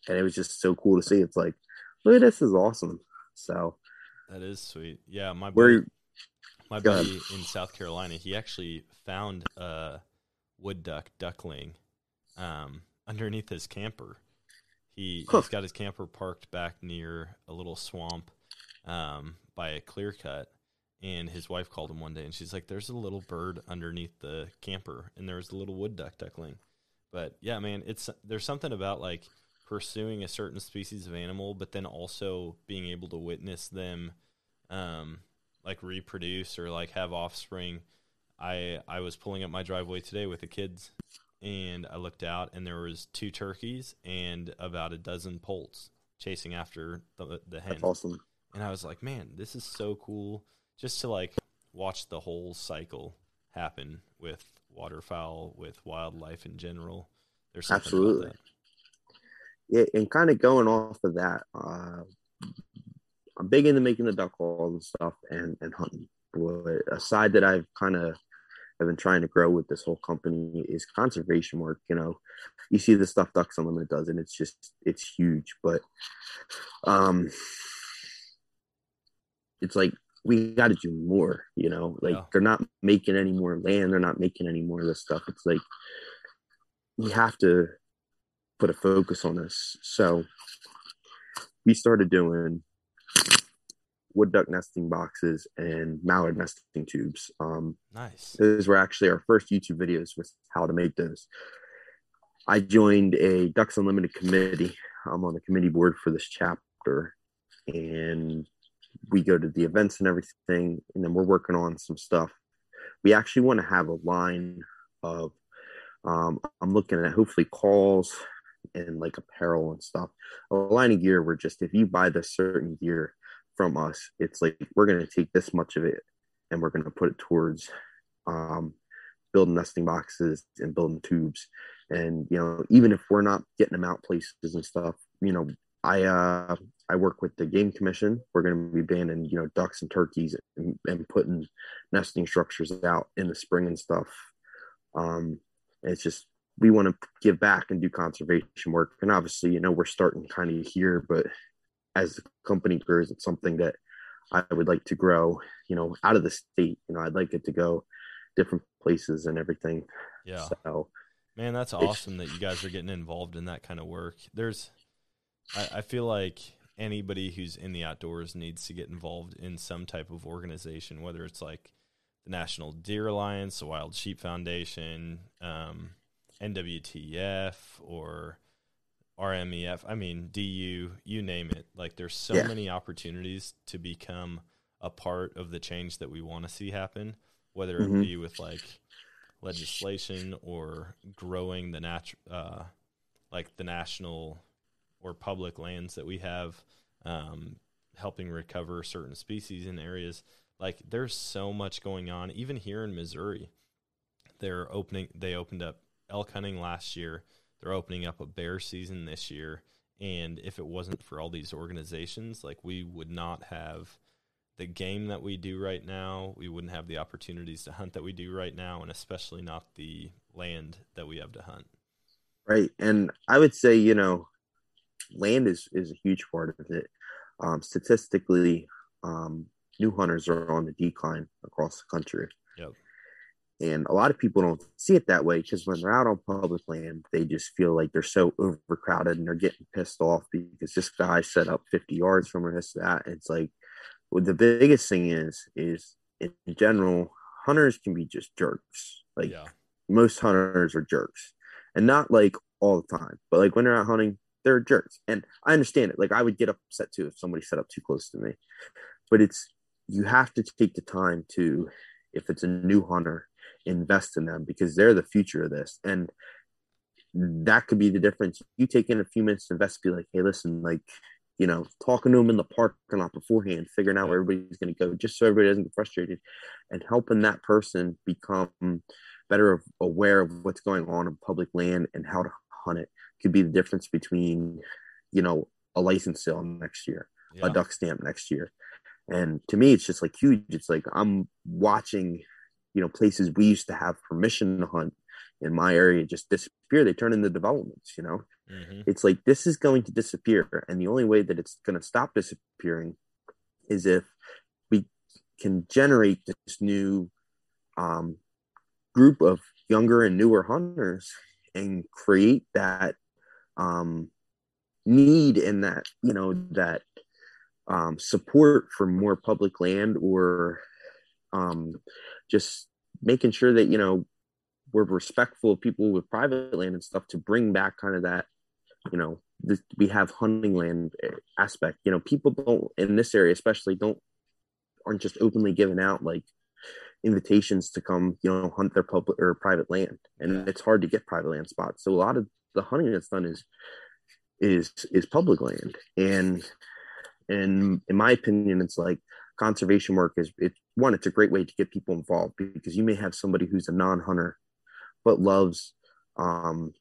and it was just so cool to see. It's like, look at this is awesome. So That is sweet. Yeah, my buddy, my Go ahead. buddy in South Carolina, he actually found a wood duck duckling um, underneath his camper. He Huh. he's got his camper parked back near a little swamp um, by a clear cut, and his wife called him one day, and she's like, "There's a little bird underneath the camper, and there was a little wood duck duckling." But yeah, man, it's there's something about like pursuing a certain species of animal, but then also being able to witness them, um, like reproduce or like have offspring. I I was pulling up my driveway today with the kids, and I looked out, and there was two turkeys and about a dozen poults chasing after the the hen. that's awesome. And I was like, man, this is so cool just to like watch the whole cycle happen with waterfowl, with wildlife in general. There's something Absolutely. about Yeah, and kind of going off of that, uh, I'm big into making the duck calls and stuff and and hunting. But a side that I've kind of have been trying to grow with this whole company is conservation work. You know, you see the stuff Ducks Unlimited does, and it's just it's huge. But um, it's like we got to do more. You know, like Yeah. they're not making any more land. They're not making any more of this stuff. It's like we have to put a focus on this. So we started doing wood duck nesting boxes and mallard nesting tubes. Um. Nice. those were actually our first YouTube videos with how to make those. I joined a Ducks Unlimited committee. I'm on the committee board for this chapter, and we go to the events and everything, and then we're working on some stuff. We actually want to have a line of, um, I'm looking at hopefully calls and like apparel and stuff. A line of gear where just if you buy this certain gear from us, it's like we're going to take this much of it and we're going to put it towards um, building nesting boxes and building tubes. And you know, even if we're not getting them out places and stuff, you know, I uh, I work with the game commission. We're going to be banning you know ducks and turkeys and, and putting nesting structures out in the spring and stuff. Um, it's just we want to give back and do conservation work. And obviously, you know, we're starting kind of here, but as the company grows, it's something that I would like to grow, you know, out of the state. You know, I'd like it to go different places and everything. Yeah. So Man, that's awesome that you guys are getting involved in that kind of work. There's, I, I feel like anybody who's in the outdoors needs to get involved in some type of organization, whether it's like the National Deer Alliance, the Wild Sheep Foundation, um, NWTF, or RMEF. I mean, DU, you name it. Like, there's so Yeah. many opportunities to become a part of the change that we want to see happen, whether it Mhm. be with like legislation or growing the nat- uh, like the national or public lands that we have, um, helping recover certain species in areas. Like there's so much going on. Even here in Missouri, they're opening. They opened up elk hunting last year. They're opening up a bear season this year. And if it wasn't for all these organizations, like we would not have the game that we do right now. We wouldn't have the opportunities to hunt that we do right now, and especially not the land that we have to hunt. right, and I would say you know, land is is a huge part of it. Um, statistically, um, new hunters are on the decline across the country. Yep. And a lot of people don't see it that way because when they're out on public land, they just feel like they're so overcrowded and they're getting pissed off because this guy set up 50 yards from or this that. It's like, well, the biggest thing is, is in general, hunters can be just jerks. Like Yeah. most hunters are jerks and not like all the time, but like when they're out hunting, they're jerks. And I understand it. Like I would get upset too if somebody set up too close to me, but it's, you have to take the time to, if it's a new hunter, invest in them because they're the future of this. And that could be the difference. You take in a few minutes to invest, be like, hey, listen, like, you know, talking to them in the parking lot beforehand, figuring out where everybody's going to go, just so everybody doesn't get frustrated, and helping that person become better aware of what's going on in public land and how to hunt it could be the difference between, you know, a license sale next year, Yeah. a duck stamp next year. And to me, it's just like huge. It's like I'm watching, you know, places we used to have permission to hunt in my area just disappear. They turn into developments, you know? Mhm. It's like this is going to disappear. And the only way that it's going to stop disappearing is if we can generate this new um, group of younger and newer hunters and create that um, need and that, you know, that um, support for more public land or um, just making sure that, you know, we're respectful of people with private land and stuff to bring back kind of that you know we have hunting land aspect. You know people don't in this area especially don't aren't just openly giving out like invitations to come you know hunt their public or private land. And Yeah. it's hard to get private land spots. So a lot of the hunting that's done is is is public land. And and in my opinion it's like conservation work is it one it's a great way to get people involved because you may have somebody who's a non-hunter but loves um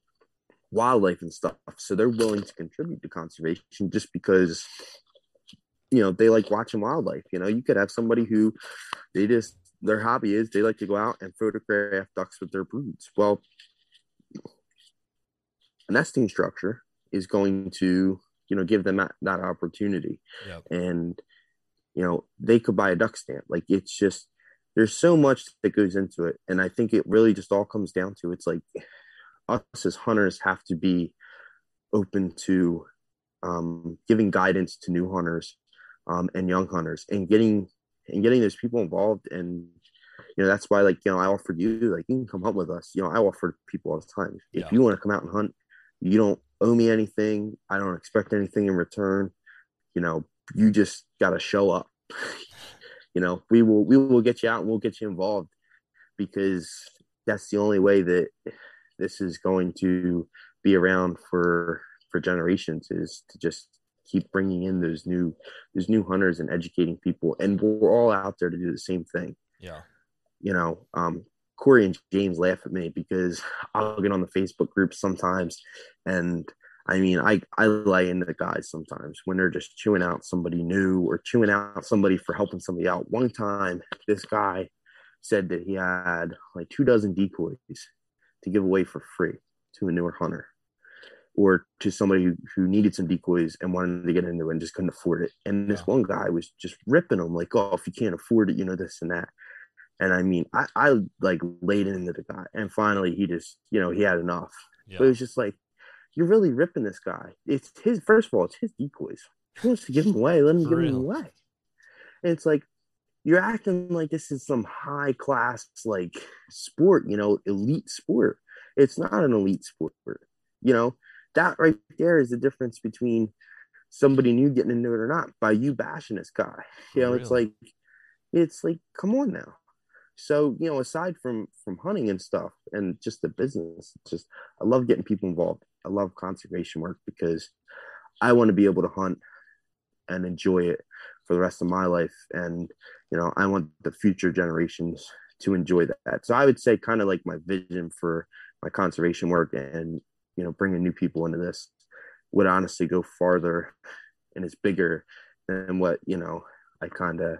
wildlife and stuff. So they're willing to contribute to conservation just because you know they like watching wildlife you know? You could have somebody who they just their hobby is they like to go out and photograph ducks with their broods. Well a nesting structure is going to you know give them that, that opportunity. Yep. and you know they could buy a duck stamp. Like it's just there's so much that goes into it. And i think it really just all comes down to it's like us as hunters have to be open to um, giving guidance to new hunters um, and young hunters and getting and getting those people involved. And you know that's why like you know i offered you like you can come hunt with us. You know i offer people all the time. If Yeah. you want to come out and hunt you don't owe me anything. I don't expect anything in return. You know you just got to show up. <laughs> You know we will we will get you out and we'll get you involved because that's the only way that this is going to be around for for generations is to just keep bringing in those new those new hunters and educating people. And we're all out there to do the same thing. Yeah. you know um corey and james laugh at me because <laughs> i'll get on the facebook group sometimes and i mean i i lay into the guys sometimes when they're just chewing out somebody new or chewing out somebody for helping somebody out one time this guy said that he had like two dozen decoys to give away for free to a newer hunter or to somebody who, who needed some decoys and wanted to get into it and just couldn't afford it. And this one guy was just ripping them like, oh, if you can't afford it, you know, this and that. And I mean, I, I like laid into the guy and finally he just, you know, he had enough. Yeah. But it was just like, you're really ripping this guy. It's his, first of all, it's his decoys. If he wants to give them away, let him For give real. away. And it's like, you're acting like this is some high class, like sport, you know, elite sport. It's not an elite sport. You know, that right there is the difference between somebody new getting into it or not by you bashing this guy. You know, it's like, it's like, come on now. So, you know, aside from from hunting and stuff and just the business, just I love getting people involved. I love conservation work because I want to be able to hunt and enjoy it for the rest of my life. And, you know, I want the future generations to enjoy that. So I would say kind of like my vision for my conservation work and, you know, bringing new people into this would honestly go farther and it's bigger than what, you know, I kind of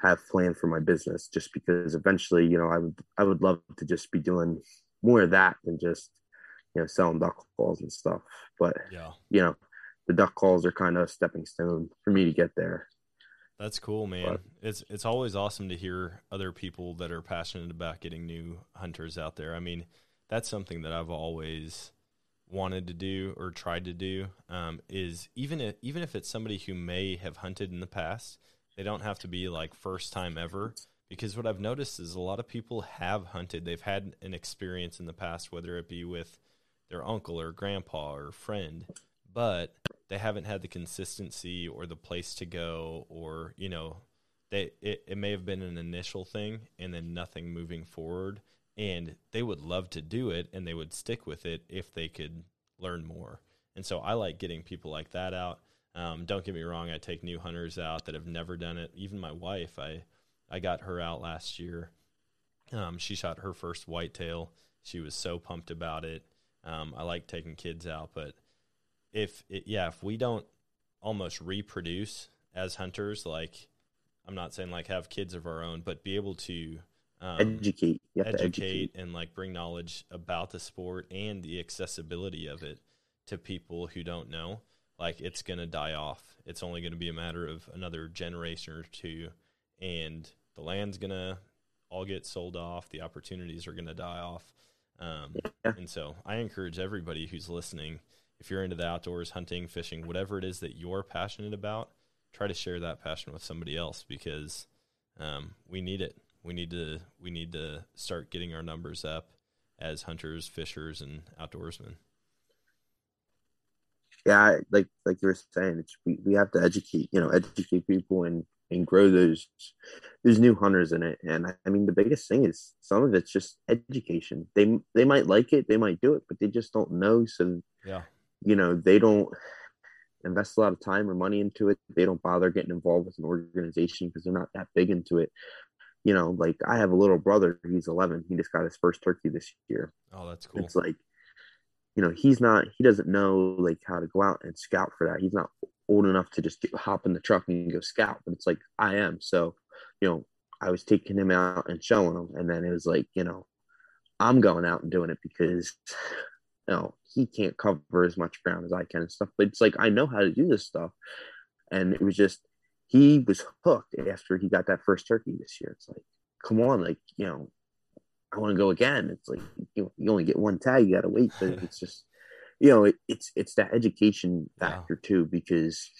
have planned for my business just because eventually, you know, I would, I would love to just be doing more of that than just, you know, selling duck calls and stuff. But, Yeah. you know, the duck calls are kind of a stepping stone for me to get there. That's cool, man. But, it's it's always awesome to hear other people that are passionate about getting new hunters out there. I mean, that's something that I've always wanted to do or tried to do. Um, is even if even if it's somebody who may have hunted in the past, they don't have to be like first time ever. Because what I've noticed is a lot of people have hunted. They've had an experience in the past, whether it be with their uncle or grandpa or friend, but they haven't had the consistency or the place to go or you know they it, it may have been an initial thing and then nothing moving forward and they would love to do it and they would stick with it if they could learn more. And so i like getting people like that out. Um, don't get me wrong i take new hunters out that have never done it. Even my wife i i got her out last year. Um, she shot her first whitetail. She was so pumped about it um, i like taking kids out but if it, yeah, if we don't almost reproduce as hunters, like I'm not saying like have kids of our own, but be able to um, educate, educate, educate, and like bring knowledge about the sport and the accessibility of it to people who don't know. Like it's going to die off. It's only going to be a matter of another generation or two, and the land's going to all get sold off. The opportunities are going to die off. Um, yeah. And so I encourage everybody who's listening if you're into the outdoors, hunting, fishing, whatever it is that you're passionate about, try to share that passion with somebody else because um, we need it. We need to we need to start getting our numbers up as hunters, fishers, and outdoorsmen. Yeah, like like you were saying, it's we, we have to educate, you know, educate people and and grow those those new hunters in it. And I, mean, the biggest thing is some of it's just education. They they might like it, they might do it, but they just don't know. So yeah, you know they don't invest a lot of time or money into it they don't bother getting involved with an organization because they're not that big into it you know like i have a little brother he's 11 he just got his first turkey this year oh that's cool it's like you know he's not he doesn't know like how to go out and scout for that he's not old enough to just get, hop in the truck and go scout but it's like i am so you know i was taking him out and showing him and then it was like you know i'm going out and doing it because you know, he can't cover as much ground as I can and stuff. But it's like I know how to do this stuff. And it was just he was hooked after he got that first turkey this year. It's like, come on, like, you know, I want to go again. It's like you, you only get one tag, you gotta wait. But it's just you know, it, it's it's that education factor yeah. too, because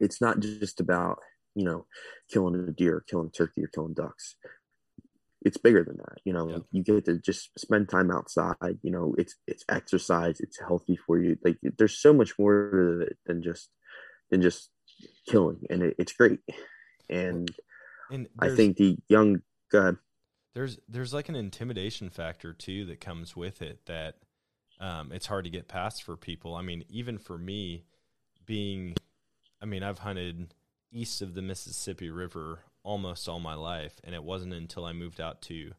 it's not just about, you know, killing a deer, killing a turkey, or killing ducks it's bigger than that you know yeah. you get to just spend time outside you know it's it's exercise it's healthy for you like there's so much more to it than just than just killing and it, it's great and, and i think the young god there's there's like an intimidation factor too that comes with it that um, it's hard to get past for people i mean even for me being i mean i've hunted east of the mississippi river almost all my life, and it wasn't until I moved out to,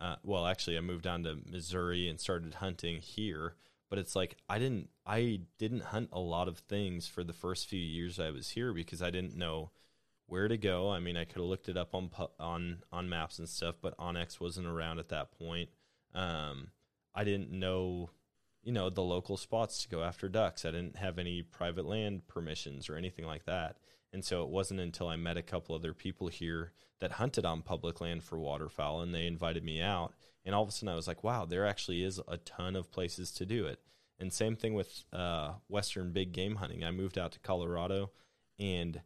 uh, well, actually, I moved down to Missouri and started hunting here. But it's like I didn't, I didn't hunt a lot of things for the first few years I was here because I didn't know where to go. I mean, I could have looked it up on on on maps and stuff, but onX wasn't around at that point. Um, I didn't know, you know, the local spots to go after ducks. I didn't have any private land permissions or anything like that. And so it wasn't until I met a couple other people here that hunted on public land for waterfowl and they invited me out. And all of a sudden I was like, wow, there actually is a ton of places to do it. And same thing with uh, Western big game hunting. I moved out to Colorado and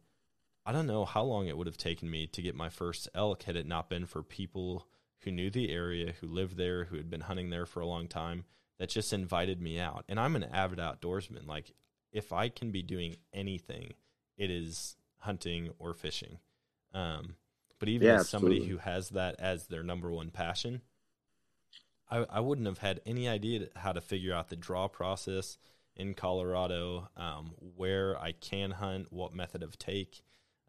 I don't know how long it would have taken me to get my first elk had it not been for people who knew the area, who lived there, who had been hunting there for a long time, that just invited me out. And I'm an avid outdoorsman. Like, if I can be doing anything it is hunting or fishing. Um, but even yeah, as somebody absolutely. who has that as their number one passion, I, I wouldn't have had any idea how to figure out the draw process in Colorado, um, where I can hunt, what method of take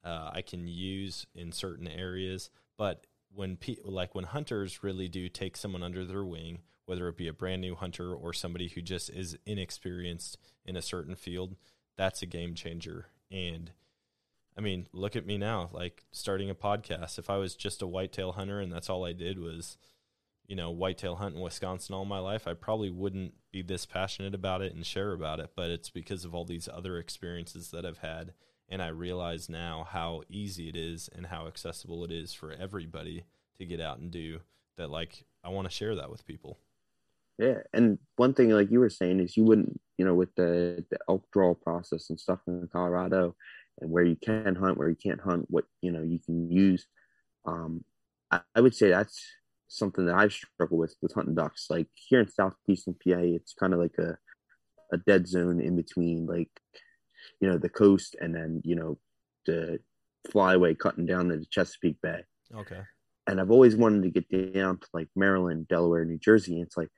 uh, I can use in certain areas. But when pe- like when hunters really do take someone under their wing, whether it be a brand new hunter or somebody who just is inexperienced in a certain field, that's a game changer. And I mean, look at me now, like starting a podcast. If I was just a whitetail hunter and that's all I did was, you know, whitetail hunt in Wisconsin all my life, I probably wouldn't be this passionate about it and share about it. But it's because of all these other experiences that I've had and I realize now how easy it is and how accessible it is for everybody to get out and do that. Like, I want to share that with people. Yeah, and one thing like you were saying is you wouldn't, you know, with the the elk draw process and stuff in Colorado, and where you can hunt, where you can't hunt, what you know you can use. Um, I, I would say that's something that I've struggled with with hunting ducks. Like here in southeastern PA, it's kind of like a a dead zone in between, like you know, the coast and then you know the flyway cutting down into Chesapeake Bay. Okay. And I've always wanted to get down to like Maryland, Delaware, New Jersey. And it's like,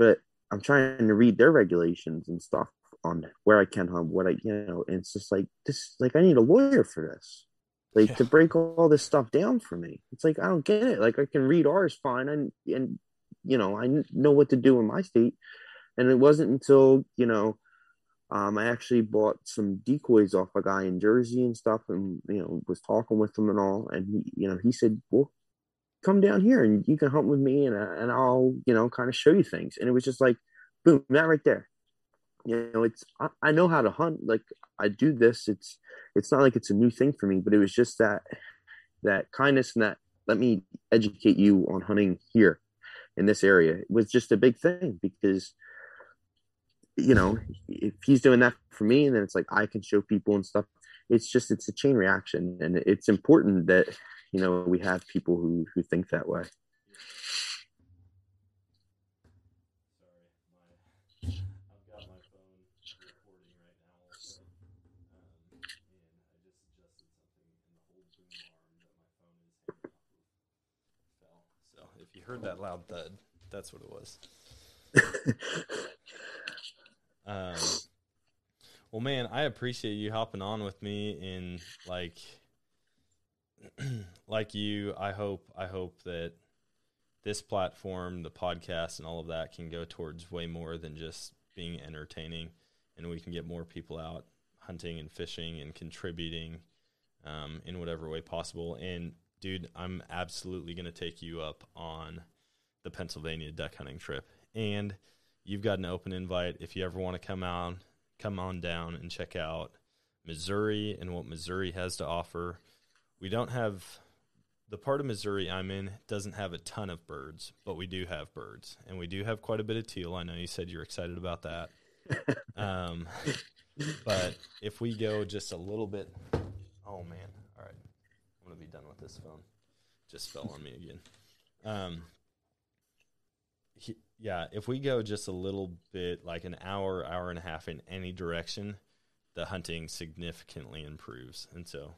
but I'm trying to read their regulations and stuff on where I can hunt, what I, you know, and it's just like this, like I need a lawyer for this, like Yeah. to break all this stuff down for me. It's like I don't get it. Like I can read ours fine, and and you know I know what to do in my state, and it wasn't until you know, um, I actually bought some decoys off a guy in Jersey and stuff, and you know was talking with him and all, and he, you know he said, well, come down here and you can hunt with me, and uh, and I'll you know kind of show you things, and it was just like, boom, that right there. You know it's I, I know how to hunt like i do this it's it's not like it's a new thing for me but it was just that that kindness and that let me educate you on hunting here in this area it was just a big thing because you know if he's doing that for me and then it's like i can show people and stuff. It's just it's a chain reaction and it's important that you know we have people who who think that way I've got my phone recording right now also. And I just adjusted something in the whole boom arm that my phone is <laughs> hanging off of fell. So if you heard that loud thud, that's <laughs> what it was. Um, well, man, I appreciate you hopping on with me and like, <clears throat> like you. I hope, I hope that this platform, the podcast, and all of that can go towards way more than just being entertaining, and we can get more people out hunting and fishing and contributing um, in whatever way possible. And dude, I'm absolutely going to take you up on the Pennsylvania duck hunting trip, and you've got an open invite if you ever want to come out, come on down and check out Missouri and what Missouri has to offer. We don't have the part of Missouri I'm in doesn't have a ton of birds, but we do have birds, and we do have quite a bit of teal. I know you said you're excited about that. <laughs> um, but if we go just a little bit, oh man, all right, I'm gonna be done with this phone. Just fell on me again. Um, he, yeah, if we go just a little bit, like an hour, hour and a half in any direction, the hunting significantly improves. And so,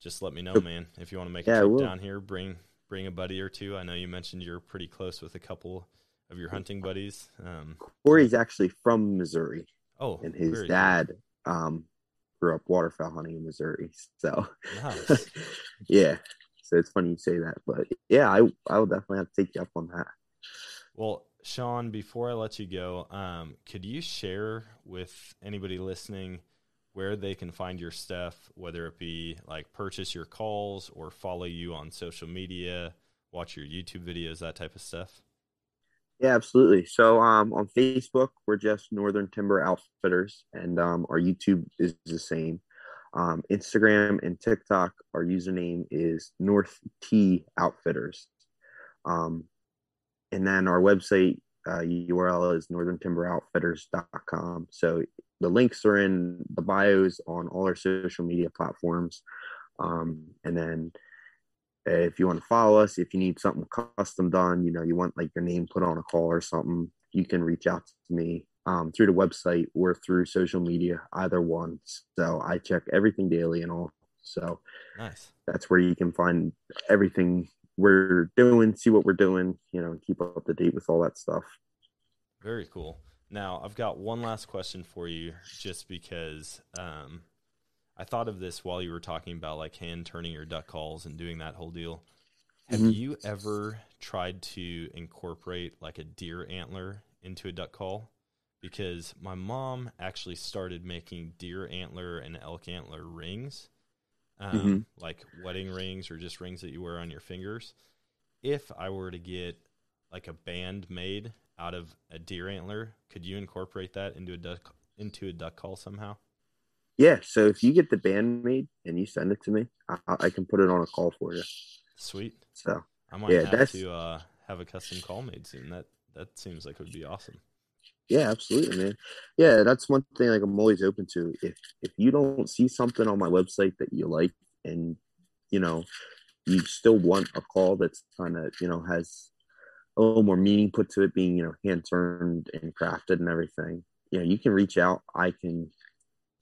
just let me know, man. If you want to make Yeah, a trip down here, bring bring a buddy or two. I know you mentioned you're pretty close with a couple of your hunting buddies. Um, corey's actually from missouri oh, and his dad um grew up waterfowl hunting in Missouri. <laughs> So Nice. <laughs> yeah. So it's funny you say that. But yeah, I I will definitely have to take you up on that. Well, Shaun, before I let you go, um, could you share with anybody listening where they can find your stuff, whether it be like purchase your calls or follow you on social media, watch your YouTube videos, that type of stuff? Yeah, absolutely. So um on Facebook we're just Northern Timber Outfitters and um our YouTube is the same. Um Instagram and TikTok our username is North T Outfitters. Um and then our website uh, URL is northerntimberoutfitters.com. So the links are in the bios on all our social media platforms. Um, and then if you want to follow us, if you need something custom done, you know, you want like your name put on a call or something, you can reach out to me um, through the website or through social media, either one. So I check everything daily and all. So Nice. that's where you can find everything we're doing, see what we're doing, you know, keep up to date with all that stuff. Very cool. Now, I've got one last question for you just because um, I thought of this while you were talking about like hand turning your duck calls and doing that whole deal. Have Mhm. you ever tried to incorporate like a deer antler into a duck call? Because my mom actually started making deer antler and elk antler rings, um, Mhm. like wedding rings or just rings that you wear on your fingers. If I were to get like a band made out of a deer antler, could you incorporate that into a duck into a duck call somehow? Yeah, so if you get the band made and you send it to me, I, I can put it on a call for you. Sweet. So I might Yeah, have that's- to uh, have a custom call made soon. That that seems like it would be awesome. Yeah, absolutely, man. Yeah, that's one thing like I'm always open to. If if you don't see something on my website that you like and you know you still want a call that's kind of you know has a little more meaning put to it, being you know hand turned and crafted and everything. Yeah, you can reach out. I can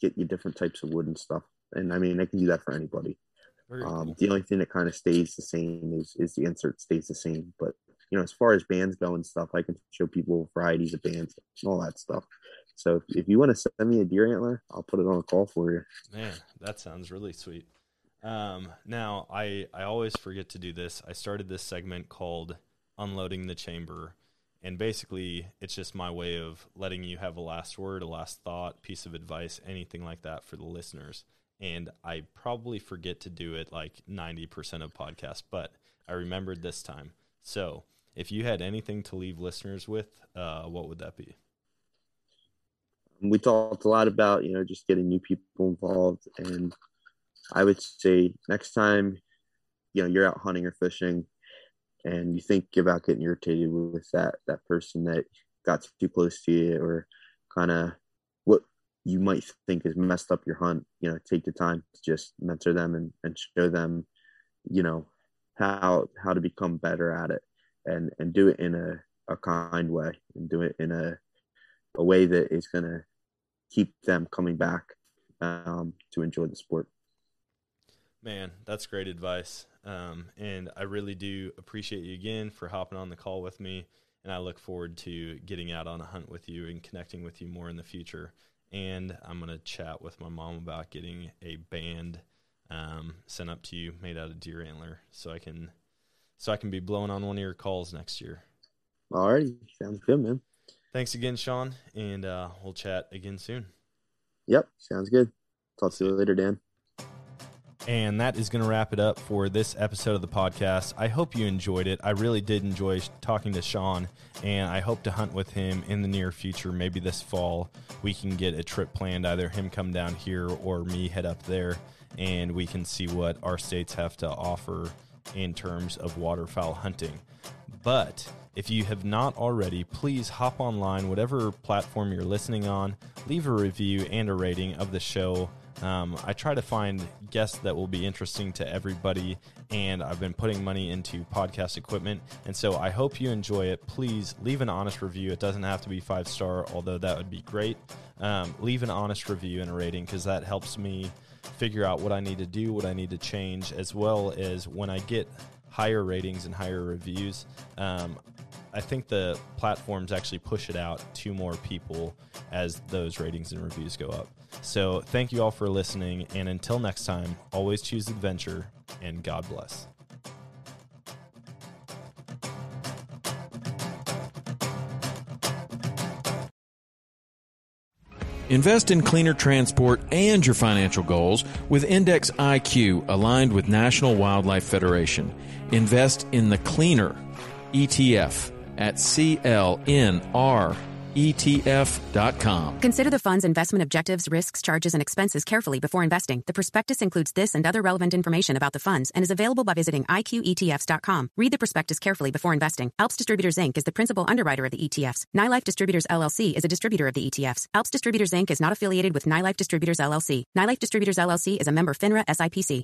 get you different types of wood and stuff, and I mean I can do that for anybody. Um, cool. The only thing that kind of stays the same is is the insert stays the same. But you know, as far as bands go and stuff, I can show people varieties of bands and all that stuff. So if, if you want to send me a deer antler, I'll put it on a call for you. Man, that sounds really sweet. Um, now, I I always forget to do this. I started this segment called "Unloading the Chamber," and basically, it's just my way of letting you have a last word, a last thought, piece of advice, anything like that for the listeners. And I probably forget to do it like ninety percent of podcasts, but I remembered this time. So, if you had anything to leave listeners with, uh, what would that be? We talked a lot about you know just getting new people involved, and I would say next time you know you're out hunting or fishing, and you think about getting irritated with that that person that got too close to you or kind of what you might think has messed up your hunt you know take the time to just mentor them and, and show them you know how how to become better at it and and do it in a, a kind way and do it in a a way that is going to keep them coming back um, to enjoy the sport Man, that's great advice. Um, and I really do appreciate you again for hopping on the call with me. And I look forward to getting out on a hunt with you and connecting with you more in the future. And I'm going to chat with my mom about getting a band um, sent up to you made out of deer antler so I can so I can be blowing on one of your calls next year. all right sounds good man Thanks again, Shaun, and uh, we'll chat again soon. yep sounds good talk to you later dan And that is going to wrap it up for this episode of the podcast. I hope you enjoyed it. I really did enjoy talking to Shaun, and I hope to hunt with him in the near future. Maybe this fall we can get a trip planned, either him come down here or me head up there, and we can see what our states have to offer in terms of waterfowl hunting. But if you have not already, please hop online, whatever platform you're listening on, leave a review and a rating of the show. Um, I try to find guests that will be interesting to everybody, and I've been putting money into podcast equipment. And so I hope you enjoy it. Please leave an honest review. It doesn't have to be five star, although that would be great. Um, leave an honest review and a rating because that helps me figure out what I need to do, what I need to change, as well as when I get higher ratings and higher reviews. Um, I think the platforms actually push it out to more people as those ratings and reviews go up. So, thank you all for listening. And until next time, always choose adventure and God bless. Invest in cleaner transport and your financial goals with Index IQ aligned with National Wildlife Federation. Invest in the cleaner ETF at CLNR ETF.com. Consider the fund's investment objectives, risks, charges, and expenses carefully before investing. The prospectus includes this and other relevant information about the funds and is available by visiting IQETFs.com. Read the prospectus carefully before investing. Alps Distributors Inc. is the principal underwriter of the ETFs. NyLife Distributors LLC is a distributor of the ETFs. Alps Distributors Inc. is not affiliated with NyLife Distributors LLC. NyLife Distributors LLC is a member FINRA SIPC.